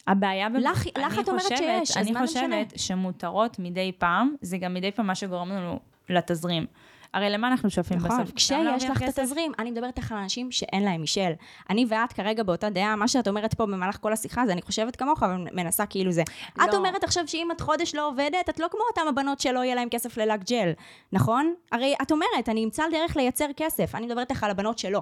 הבעיה... במ- לך- אני לך את אומרת חושבת- שיש, אז אני מה זה משנה? חושבת שמותרות מדי פעם, זה גם מדי פעם מה שגורם לנו לתזרים. הרי למה אנחנו שואפים בסוף? נכון, כשיש לך את? התזרים, אני מדברת איתך על אנשים שאין להם מישל. אני ואת כרגע באותה דעה, מה שאת אומרת פה במהלך כל השיחה, זה אני חושבת כמוך, אבל מנסה כאילו זה. לא. את אומרת עכשיו שאם את חודש לא עובדת, את לא כמו אותם הבנות שלא יהיה להם כסף ללק ג'ל, נכון? הרי את אומרת, אני אמצא דרך לייצר כסף, אני מדברת איתך על הבנות שלא.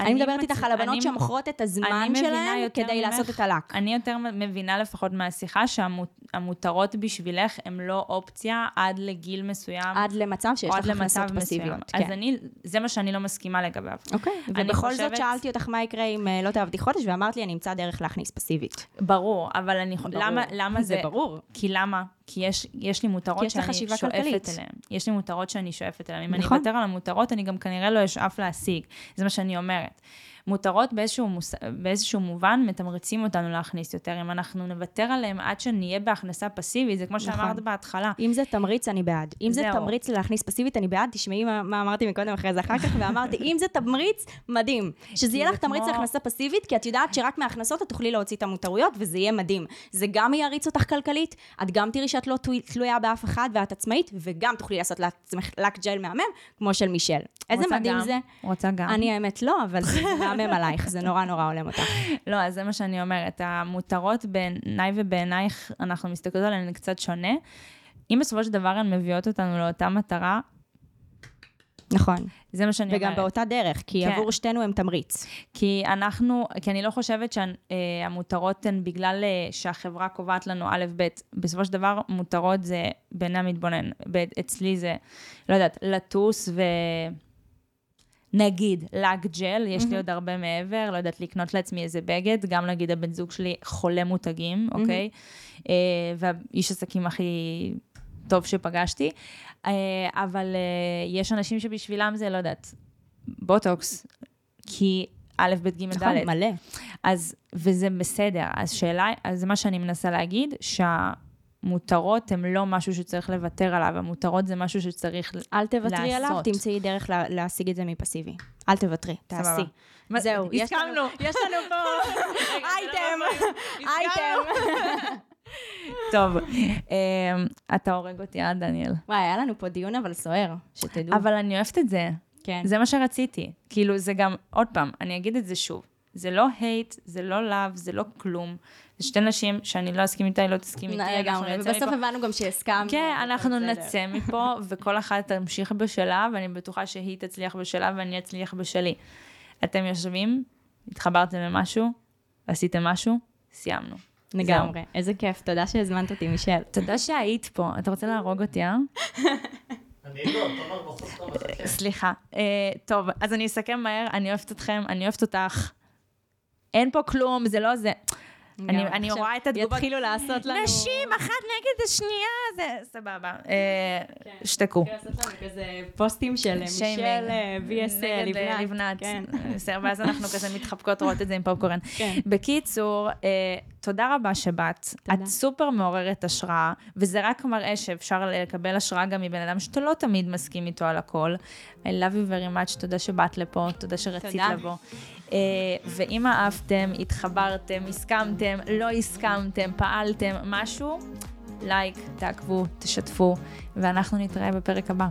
אני מדברת איתך על הבנות שמוכרות את הזמן שלהן כדי ממך. לעשות את הלק. אני יותר מבינה לפחות מהשיחה שהמותרות בשבילך הן לא אופציה עד לגיל מסוים. עד למצב שיש לך הכנסות. פסיביות. אז כן. אני, זה מה שאני לא מסכימה לגביו. אוקיי, ובכל זאת חושבת- שאלתי אותך מה יקרה אם אה, לא תעבדי חודש, ואמרת לי, אני אמצא דרך להכניס פסיבית. ברור, אבל אני... ברור. למה, למה (laughs) זה... זה ברור. כי למה? כי יש, יש לי מותרות שאני שואפת כלכלית. אליהן. יש לי מותרות שאני שואפת אליהן. אם נכון. אני אוותר על המותרות, אני גם כנראה לא אשאף להשיג. זה מה שאני אומרת. מותרות באיזשהו, מוס... באיזשהו מובן מתמרצים אותנו להכניס יותר. אם אנחנו נוותר עליהם עד שנהיה בהכנסה פסיבית, זה כמו נכון. שאמרת בהתחלה. אם זה תמריץ, אני בעד. אם זה זהו. תמריץ להכניס פסיבית, אני בעד. תשמעי מה, מה אמרתי מקודם אחרי זה אחר כך, ואמרתי, אם זה תמריץ, מדהים. שזה יהיה זה לך תמריץ כמו- להכנסה פסיבית, כי את יודעת שרק מההכנסות את תוכלי להוציא את המותרויות, וזה יהיה מדהים. זה גם יריץ אותך כלכלית, את גם תראי שאת לא תלוי- תלויה באף אחד ואת עצמאית, וגם תוכלי לעשות לעצמך לק ג'ל מהמם, כמו של מישל. איזה מדהים גם? זה. רוצה גם. אני האמת לא, אבל זה (laughs) מהמם עלייך, זה נורא נורא הולם אותך. לא, אז זה מה שאני אומרת. המותרות בעיניי ובעינייך, אנחנו מסתכלות עליהן קצת שונה. אם בסופו של דבר הן מביאות אותנו לאותה מטרה, נכון. זה מה שאני וגם אומרת. באותה דרך, כי כן. עבור שתינו הם תמריץ. כי אנחנו, כי אני לא חושבת שהמותרות הן בגלל אה, שהחברה קובעת לנו א', ב', בסופו של דבר מותרות זה בעיני המתבונן. אצלי זה, לא יודעת, לטוס ו... נגיד, לק ג'ל, יש לי עוד הרבה מעבר, לא יודעת, לקנות לעצמי איזה בגד, גם נגיד הבן זוג שלי חולה מותגים, אוקיי? אה, והאיש עסקים הכי טוב שפגשתי, אה, אבל אה, יש אנשים שבשבילם זה, לא יודעת, בוטוקס, כי א', ב', ג', ד'. נכון, מלא. אז, וזה בסדר. אז שאלה, אז זה מה שאני מנסה להגיד, שהמותרות הן לא משהו שצריך לוותר עליו, המותרות זה משהו שצריך... אל תוותרי עליו, לעשות. תמצאי דרך לה, להשיג את זה מפסיבי. אל תוותרי, תעשי. זהו, יש לנו- הסכמנו. (laughs) יש לנו פה (laughs) (laughs) אייטם, אייטם. טוב, אמ, אתה הורג אותי, אה, דניאל? וואי, היה לנו פה דיון אבל סוער, שתדעו. אבל אני אוהבת את זה. כן. זה מה שרציתי. כאילו, זה גם, עוד פעם, אני אגיד את זה שוב. זה לא hate, זה לא love, זה לא כלום. זה שתי נשים שאני לא אסכים איתה, היא לא תסכים איתי. לגמרי, ובסוף. הבנו גם שהסכמנו. כן, אנחנו. נצא מפה, וכל אחת תמשיך בשלה, ואני בטוחה שהיא תצליח בשלה ואני אצליח בשלי. אתם יושבים, התחברתם למשהו, עשיתם משהו, סיימנו. לגמרי, איזה כיף, תודה שהזמנת אותי, מישל. תודה שהיית פה. אתה רוצה להרוג אותי, אה? אני לא, תומר בחוץ לא מחכה. סליחה. אה, טוב, אז אני אסכם מהר, אני אוהבת אתכם, אני אוהבת אותך. אין פה כלום, זה לא זה. אני, אני עכשיו רואה את התגובות. יתחילו לעשות לנו... נשים, אחת נגד השנייה, זה סבבה. אה, שתקו. לעשות לנו כזה פוסטים של מישל. אה, VS אה, נגד, אה, לבנת. כן. בסדר, ואז אנחנו כזה מתחבקות רואות את זה עם פופקורן. כן. בקיצור, אה, תודה רבה שבאת. תודה. את סופר מעוררת השראה, וזה רק מראה שאפשר לקבל השראה גם מבן אדם שאתה לא תמיד מסכים איתו על הכל. I love you very much, תודה שבאת לפה, תודה שרצית תודה. לבוא. אה, ואם אהבתם, התחברתם, הסכמתם, לא הסכמתם, פעלתם, משהו, לייק, תעקבו, תשתפו, ואנחנו נתראה בפרק הבא.